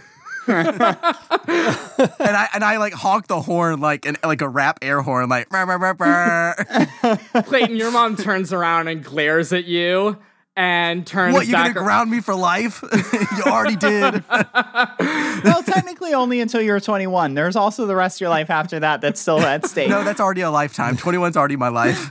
I and I like honk the horn like an like a rap air horn like. Clayton, your mom turns around and glares at you and turns what you back. gonna ground me for life? you already did. well, technically only until you're 21. There's also the rest of your life after that that's still at stake. No, that's already a lifetime. 21's already my life.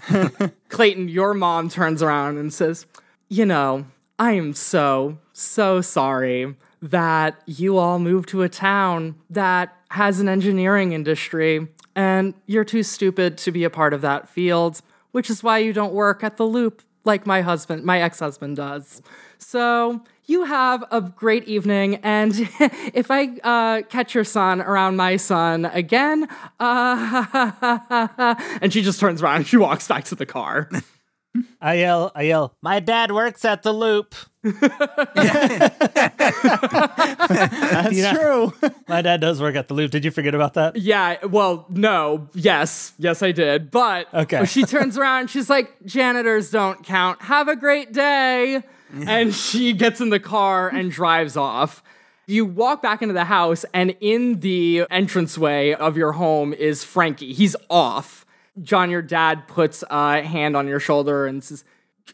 Clayton, your mom turns around and says, You know, I am so, so sorry that you all moved to a town that has an engineering industry and you're too stupid to be a part of that field, which is why you don't work at the loop like my husband, my ex husband does. So, you have a great evening, and if I uh, catch your son around my son again, uh, and she just turns around and she walks back to the car. I yell, I yell, my dad works at the loop. That's You know- true. My dad does work at the loop. Did you forget about that? Yeah, well, no, yes, yes, I did. But Okay. she turns around, she's like, janitors don't count. Have a great day. And she gets in the car and drives off. You walk back into the house, and in the entranceway of your home is Frankie. He's off. John, your dad puts a hand on your shoulder and says,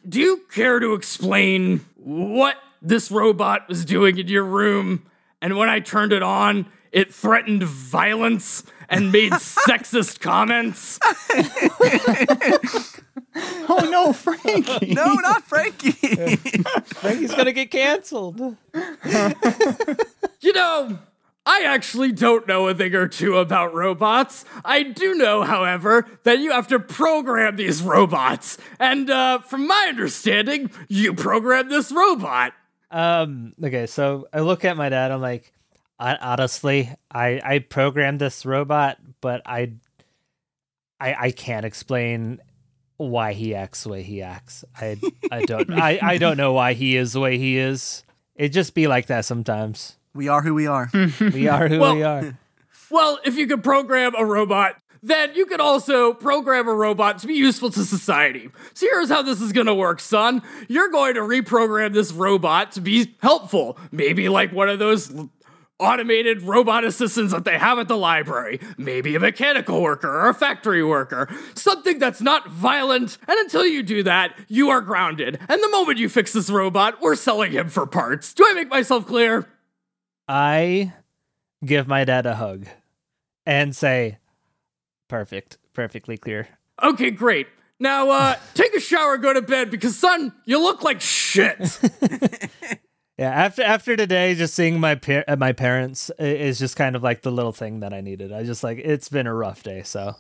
Do you care to explain what this robot was doing in your room? And when I turned it on, it threatened violence and made sexist comments. Oh no, Frankie. No, not Frankie. Frankie's gonna get canceled. You know, I actually don't know a thing or two about robots. I do know, however, that you have to program these robots. And uh, from my understanding, you program this robot. Um. Okay. So I look at my dad. I'm like, honestly, I I programmed this robot, but I, I I can't explain why he acts the way he acts. I I don't I I don't know why he is the way he is. It just be like that sometimes. We are who we are. We are who Well- we are. Well, if you could program a robot, then you could also program a robot to be useful to society. So here's how this is gonna work, son. You're going to reprogram this robot to be helpful. Maybe like one of those l- automated robot assistants that they have at the library. Maybe a mechanical worker or a factory worker. Something that's not violent. And until you do that, you are grounded. And the moment you fix this robot, we're selling him for parts. Do I make myself clear? I give my dad a hug and say, "Perfect, perfectly clear." Okay, great. Now, uh, take a shower, go to bed, because son, you look like shit. Yeah, after after today, just seeing my par- uh, my parents is just kind of like the little thing that I needed. I just like it's been a rough day, so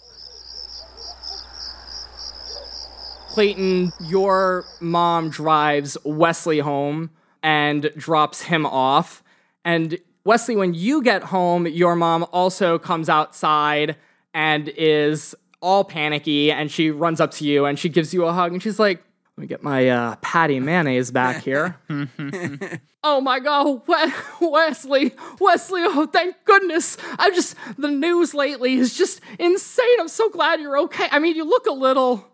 Clayton, your mom drives Wesley home and drops him off. And Wesley, when you get home, your mom also comes outside and is all panicky and she runs up to you and she gives you a hug and she's like, let me get my uh, patty mayonnaise back here. oh my God, we- Wesley, Wesley, oh, thank goodness. I just, the news lately is just insane. I'm so glad you're okay. I mean, you look a little,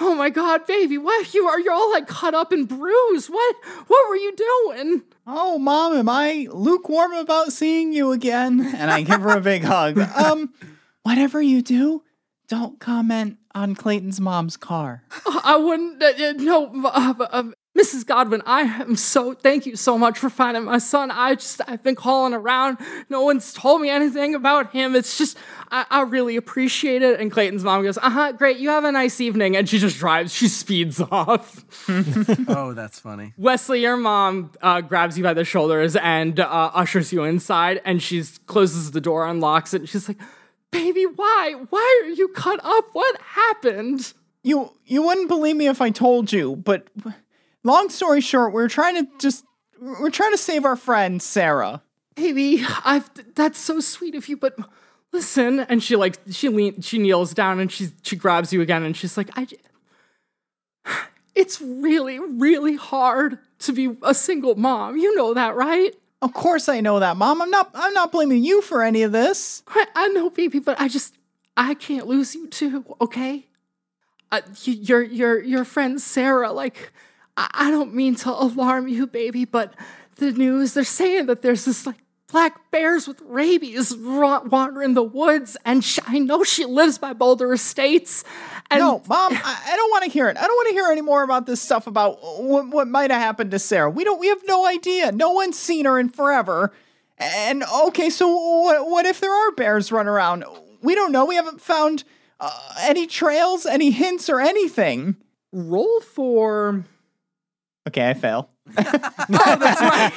oh my God, baby, what? You are, you're all like cut up and bruised. What, what were you doing? Oh, mom, am I lukewarm about seeing you again? And I give her a big hug. Um, whatever you do, don't comment on Clayton's mom's car. I wouldn't, uh, uh, no, uh, uh, Mrs. Godwin, I am so, thank you so much for finding my son. I just, I've been calling around. No one's told me anything about him. It's just, I, I really appreciate it. And Clayton's mom goes, uh huh, great. You have a nice evening. And she just drives, she speeds off. oh, that's funny. Wesley, your mom uh, grabs you by the shoulders and uh, ushers you inside, and she closes the door, unlocks it, and she's like, "Baby, why? Why are you cut up? What happened?" You you wouldn't believe me if I told you, but long story short, we're trying to just we're trying to save our friend Sarah. Baby, I've that's so sweet of you, but listen, and she like she lean she kneels down and she she grabs you again and she's like, I. It's really, really hard to be a single mom. You know that, right? Of course I know that, Mom. I'm not I'm not blaming you for any of this. I, I know, baby, but I just I can't lose you too. Okay, uh, your your your friend Sarah. Like, I, I don't mean to alarm you, baby, but the news they're saying that there's this like black bears with rabies ra- wandering the woods, and sh- I know she lives by Boulder Estates. And No, Mom, I, I don't want to hear it. I don't want to hear any more about this stuff about what, what might have happened to Sarah. We don't. We have no idea. No one's seen her in forever. And okay, so what? What if there are bears running around? We don't know. We haven't found uh, any trails, any hints, or anything. roll for. Okay, I fail. Oh, that's right.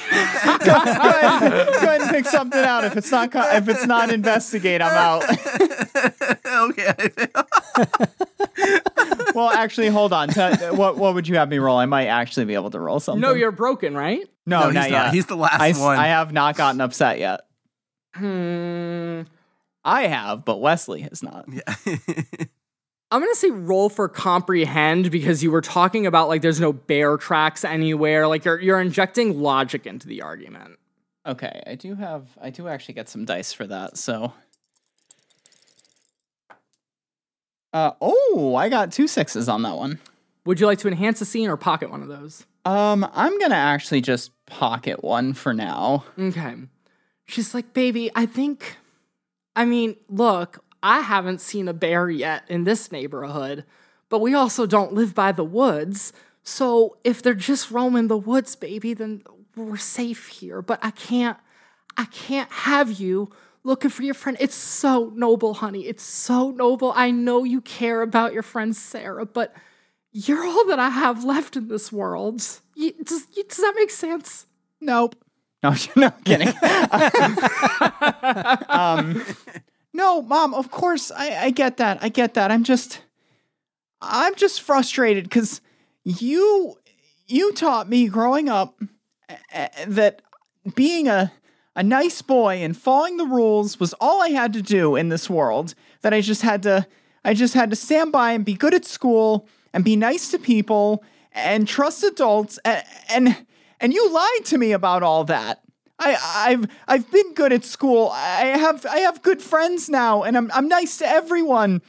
go, ahead, go ahead and pick something out. If it's not, co- if it's not investigate, I'm out. okay. well, actually, hold on. Tell- what what would you have me roll? I might actually be able to roll something. no, you're broken, right? no, No, he's not not. yet. He's the last I, s- one. I have not gotten upset yet. Hmm. I have, but Wesley has not. I'm gonna say roll for comprehend because you were talking about like there's no bear tracks anywhere. Like you're you're injecting logic into the argument. Okay, I do have. I do actually get some dice for that. So. Uh oh! I got two sixes on that one. Would you like to enhance the scene or pocket one of those? Um, I'm gonna actually just pocket one for now. Okay. She's like, baby, I think. I mean, look, I haven't seen a bear yet in this neighborhood, but we also don't live by the woods. So if they're just roaming the woods, baby, then we're safe here. But I can't, I can't have you looking for your friend. It's so noble, honey. It's so noble. I know you care about your friend Sarah, but you're all that I have left in this world. You, does, does that make sense? Nope. No, no kidding. um, no, mom. Of course, I, I get that. I get that. I'm just, I'm just frustrated because you, you taught me growing up that being a a nice boy and following the rules was all I had to do in this world. That I just had to, I just had to stand by and be good at school and be nice to people and trust adults and and, and you lied to me about all that. I, I've I've been good at school. I have I have good friends now, and I'm I'm nice to everyone.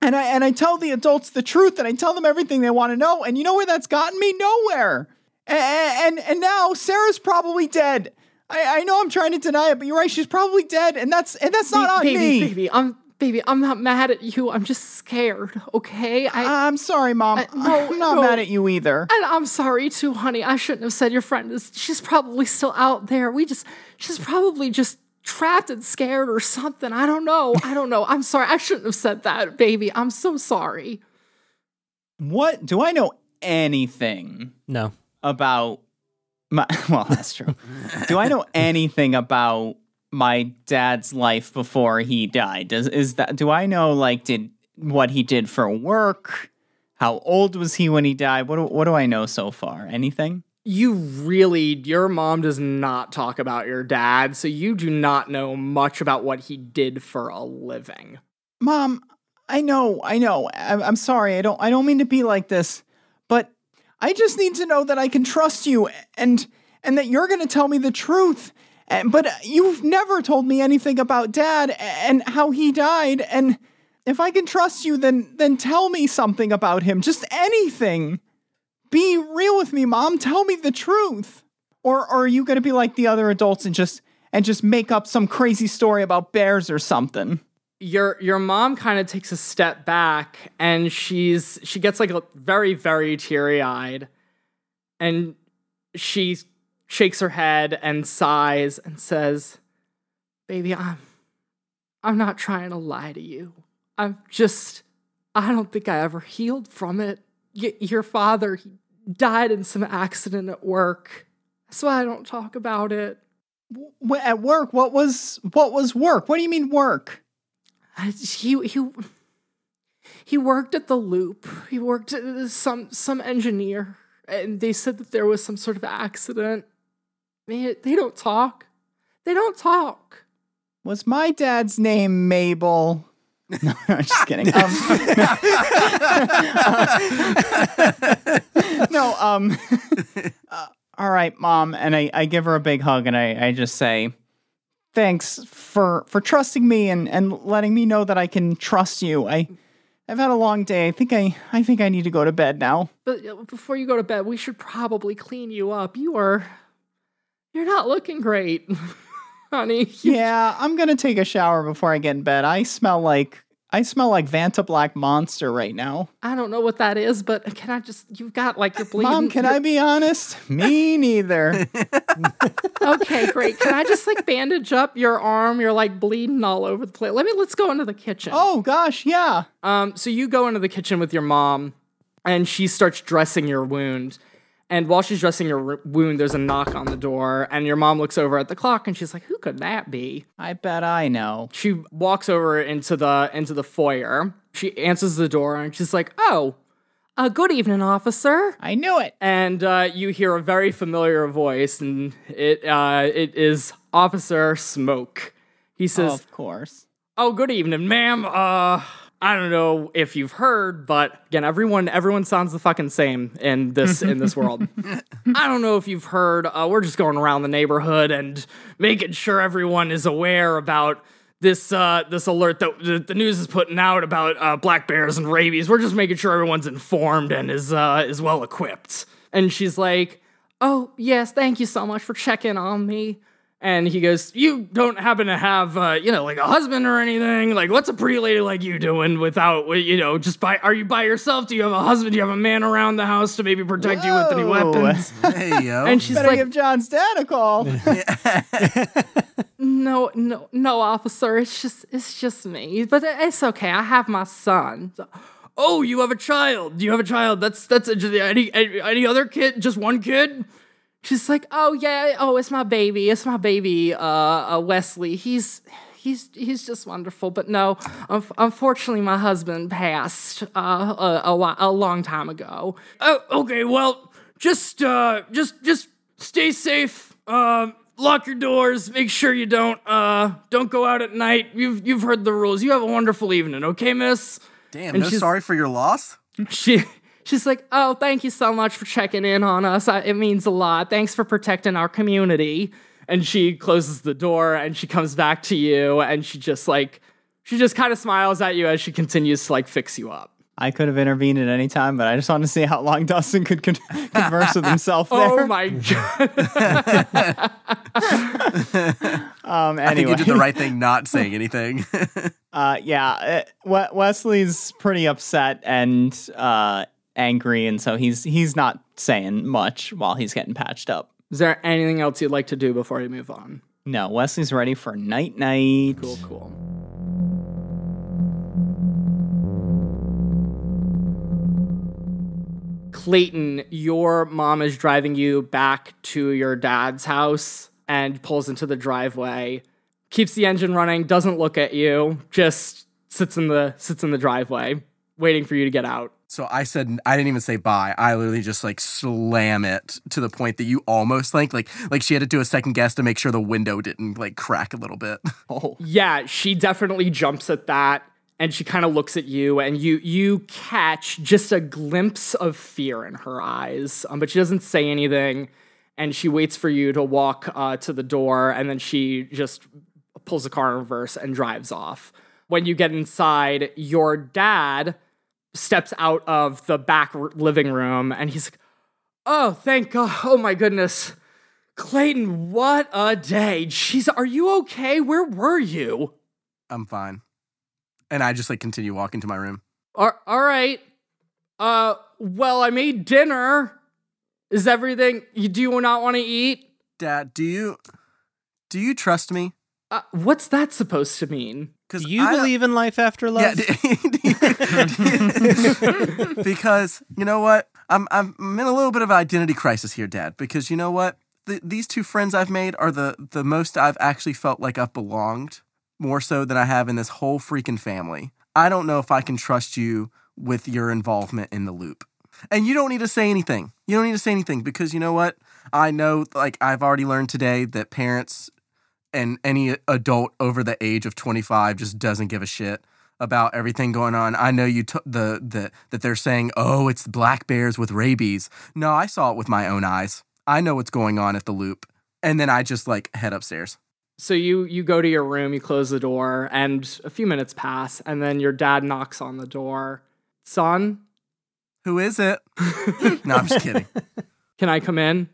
And I and I tell the adults the truth, and I tell them everything they want to know. And you know where that's gotten me? Nowhere. And and, and now Sarah's probably dead. I, I know I'm trying to deny it, but you're right. She's probably dead, and that's and that's not on baby, me. baby, I'm baby, I'm not mad at you. I'm just scared. Okay, I I'm sorry, mom. I- no, I'm not no. mad at you either. and I'm sorry too, honey. I shouldn't have said your friend is. She's probably still out there. We just, she's probably just trapped and scared or something. I don't know. I don't know. I'm sorry. I shouldn't have said that, baby. I'm so sorry. What do I know anything No. about my well that's true do i know anything about my dad's life before he died. Does is that do i know like did what he did for work? How old was he when he died? What do, what do i know so far? Anything? You really, your mom does not talk about your dad, so you do not know much about what he did for a living. mom i know i know. I'm, I'm sorry. I don't i don't mean to be like this but i just need to know that i can trust you and and that you're going to tell me the truth Eh, but uh, you've never told me anything about dad and how he died. And if i can trust you then then tell me something about him. Just anything. Be real with me mom. Tell me the truth. Or, or are you going to be like the other adults and just and just make up some crazy story about bears or something? Your your mom kind of takes a step back and she's she gets like a very very teary-eyed. And she shakes her head and sighs and says baby i'm i'm not trying to lie to you. I'm just i don't think i ever healed from it. Y- your father he died in some accident at work. That's why i don't talk about it. W- at work what was what was work? What do you mean work? I- he he he worked at the loop. He worked at some some engineer, and they said that there was some sort of accident. They they don't talk. They don't talk. was my dad's name Mabel? No, I'm just kidding. Um, no, um, uh, all right, mom. And I, I give her a big hug and I, I just say, thanks for for trusting me and, and letting me know that I can trust you. I I've had a long day. I think I I think I need to go to bed now. But uh, before you go to bed, we should probably clean you up. You are. You're not looking great, honey. Yeah, I'm gonna take a shower before I get in bed. I smell like I smell like Vanta Black Monster right now. I don't know what that is, but can I just. You've got like your bleeding. Mom, can I be honest? Me neither. Okay, great. Can I just like bandage up your arm? You're like bleeding all over the place. Let me. Let's go into the kitchen. oh gosh, yeah. Um, so you go into the kitchen with your mom, and she starts dressing your wound. And while she's dressing your r- wound, there's a knock on the door, and your mom looks over at the clock, and she's like, "Who could that be?" I bet I know. She walks over into the into the foyer. She answers the door, and she's like, "Oh, uh, good evening, officer." I knew it. And uh, you hear a very familiar voice, and it uh, it is Officer Smoke. He says, Of course. Oh, good evening, ma'am. Uh, I don't know if you've heard, but again, everyone everyone sounds the fucking same in this in this world. I don't know if you've heard. Uh, we're just going around the neighborhood and making sure everyone is aware about this uh, this alert that the, the news is putting out about uh, black bears and rabies. We're just making sure everyone's informed and is uh, is well equipped. And she's like, "Oh yes, thank you so much for checking on me." And he goes, "You don't happen to have, uh, you know, like a husband or anything? Like, what's a pretty lady like you doing without, you know, just by? Are you by yourself? Do you have a husband? Do you have a man around the house to maybe protect you with any Whoa. weapons?" Hey yo. And she's Better like, give John's dad a call. "No, no, no, officer. It's just, it's just me. But it's okay. I have my son." Oh, you have a child. Do you have a child. That's that's any any, any other kid? Just one kid? She's like, "Oh yeah, oh it's my baby. It's my baby, uh, uh Wesley. He's." He's, he's just wonderful, but no, un- unfortunately, my husband passed uh, a, a, whi- a long time ago. Oh, okay, well, just uh, just just stay safe. Uh, lock your doors. Make sure you don't uh, don't go out at night. You've you've heard the rules. You have a wonderful evening, okay, Miss? Damn, and no sorry for your loss. She she's like, "Oh, thank you so much for checking in on us. I, it means a lot. Thanks for protecting our community." And she closes the door and she comes back to you and she just like she just kind of smiles at you as she continues to like fix you up. I could have intervened at any time, but I just want to see how long Dustin could con- converse with himself there. Oh my god. Um, I think anyway, you did the right thing not saying anything. uh, yeah, uh, We- Wesley's pretty upset and uh, angry, and so he's he's not saying much while he's getting patched up. Is there anything else you'd like to do before we move on? No, Wesley's ready for night night. Cool, cool. Clayton, your mom is driving you back to your dad's house and pulls into the driveway, keeps the engine running, doesn't look at you, just sits in the sits in the driveway, waiting for you to get out. So I said I didn't even say bye. I literally just like slam it to the point that you almost like like like she had to do a second guess to make sure the window didn't like crack a little bit. Oh, Yeah, she definitely jumps at that and she kind of looks at you and you you catch just a glimpse of fear in her eyes. Um, but she doesn't say anything and she waits for you to walk uh, to the door and then she just pulls the car in reverse and drives off. When you get inside, your dad steps out of the back living room and he's like, "Oh, thank God. Oh my goodness. Clayton, what a day. Jeez, are you okay? Where were you? I'm fine. And I just like continue walking to my room. All right. Uh, well, I made dinner. Is everything you do you not want to eat? Dad, do you do you trust me? Uh, what's that supposed to mean? Because Do you believe in life after love? Yeah, because you know what, I'm I'm I'm in a little bit of an identity crisis here, Dad. Because you know what, the, these two friends I've made are the the most I've actually felt like I've belonged, more so than I have in this whole freaking family. I don't know if I can trust you with your involvement in the loop. And you don't need to say anything. You don't need to say anything because you know what? I know, like I've already learned today that parents and any adult over the age of 25 just doesn't give a shit about everything going on. I know you t- the the that they're saying, "Oh, it's black bears with rabies." No, I saw it with my own eyes. I know what's going on at the loop. And then I just like head upstairs. So you you go to your room, you close the door, and a few minutes pass, and then your dad knocks on the door. Son, Who is it? no, I'm just kidding. can I come in?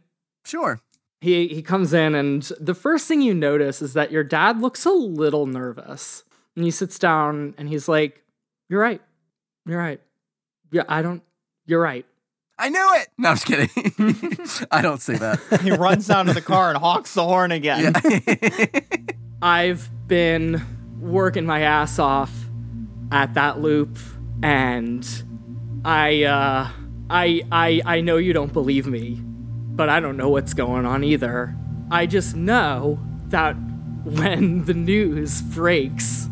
Sure. He he comes in, and the first thing you notice is that your dad looks a little nervous. And he sits down, and he's like, "You're right. You're right. Yeah, I don't. You're right." I knew it. No, I'm just kidding. I don't say that. He runs down to the car and hawks the horn again. I've been working my ass off at that loop and I uh I I I know you don't believe me, but I don't know what's going on either. I just know that when the news breaks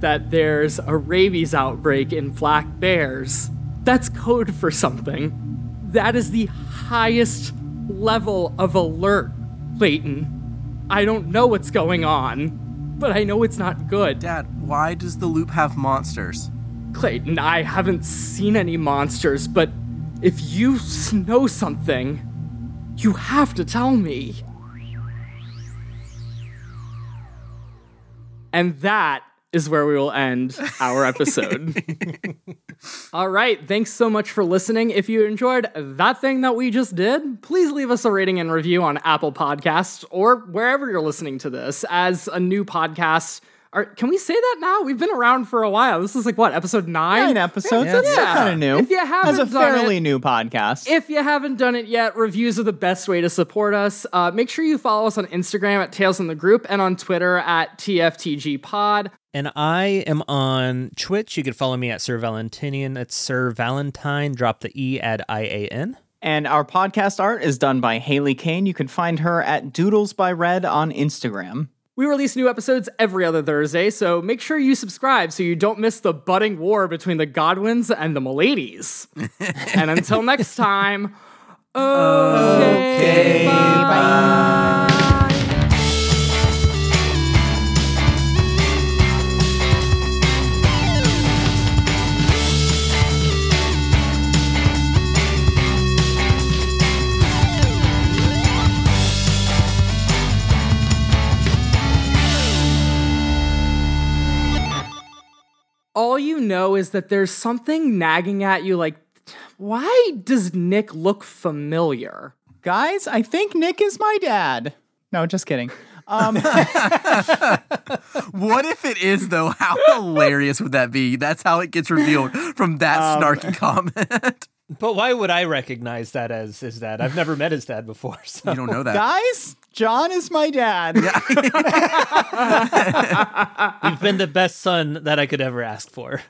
that there's a rabies outbreak in black bears, that's code for something. That is the highest level of alert, Clayton. I don't know what's going on, but I know it's not good. Dad, why does the loop have monsters? Clayton, I haven't seen any monsters, but if you know something, you have to tell me. And that is where we will end our episode. All right. Thanks so much for listening. If you enjoyed that thing that we just did, please leave us a rating and review on Apple Podcasts or wherever you're listening to this as a new podcast. Are, can we say that now? We've been around for a while. This is like what, episode nine? Nine episodes. That's Yeah. kind of new. If you haven't As a fairly it- new podcast. If you haven't done it yet, reviews are the best way to support us. Uh, make sure you follow us on Instagram at Tales in the Group and on Twitter at TFTG Pod. And I am on Twitch. You can follow me at Sir Valentinian. It's Sir Valentine. Drop the E at I A N. And our podcast art is done by Hayley Kane. You can find her at Doodles by Red on Instagram. We release new episodes every other Thursday, so make sure you subscribe so you don't miss the budding war between the Godwins and the Miladies. and until next time, okay, bye. All you know is that there's something nagging at you like why does Nick look familiar? Guys, I think Nick is my dad. No, just kidding. Um, What if it is though? How hilarious would that be? That's how it gets revealed from that snarky comment. But why would I recognize that as his dad? I've never met his dad before. So. you don't know that. guys, John is my dad. You've been the best son that I could ever ask for.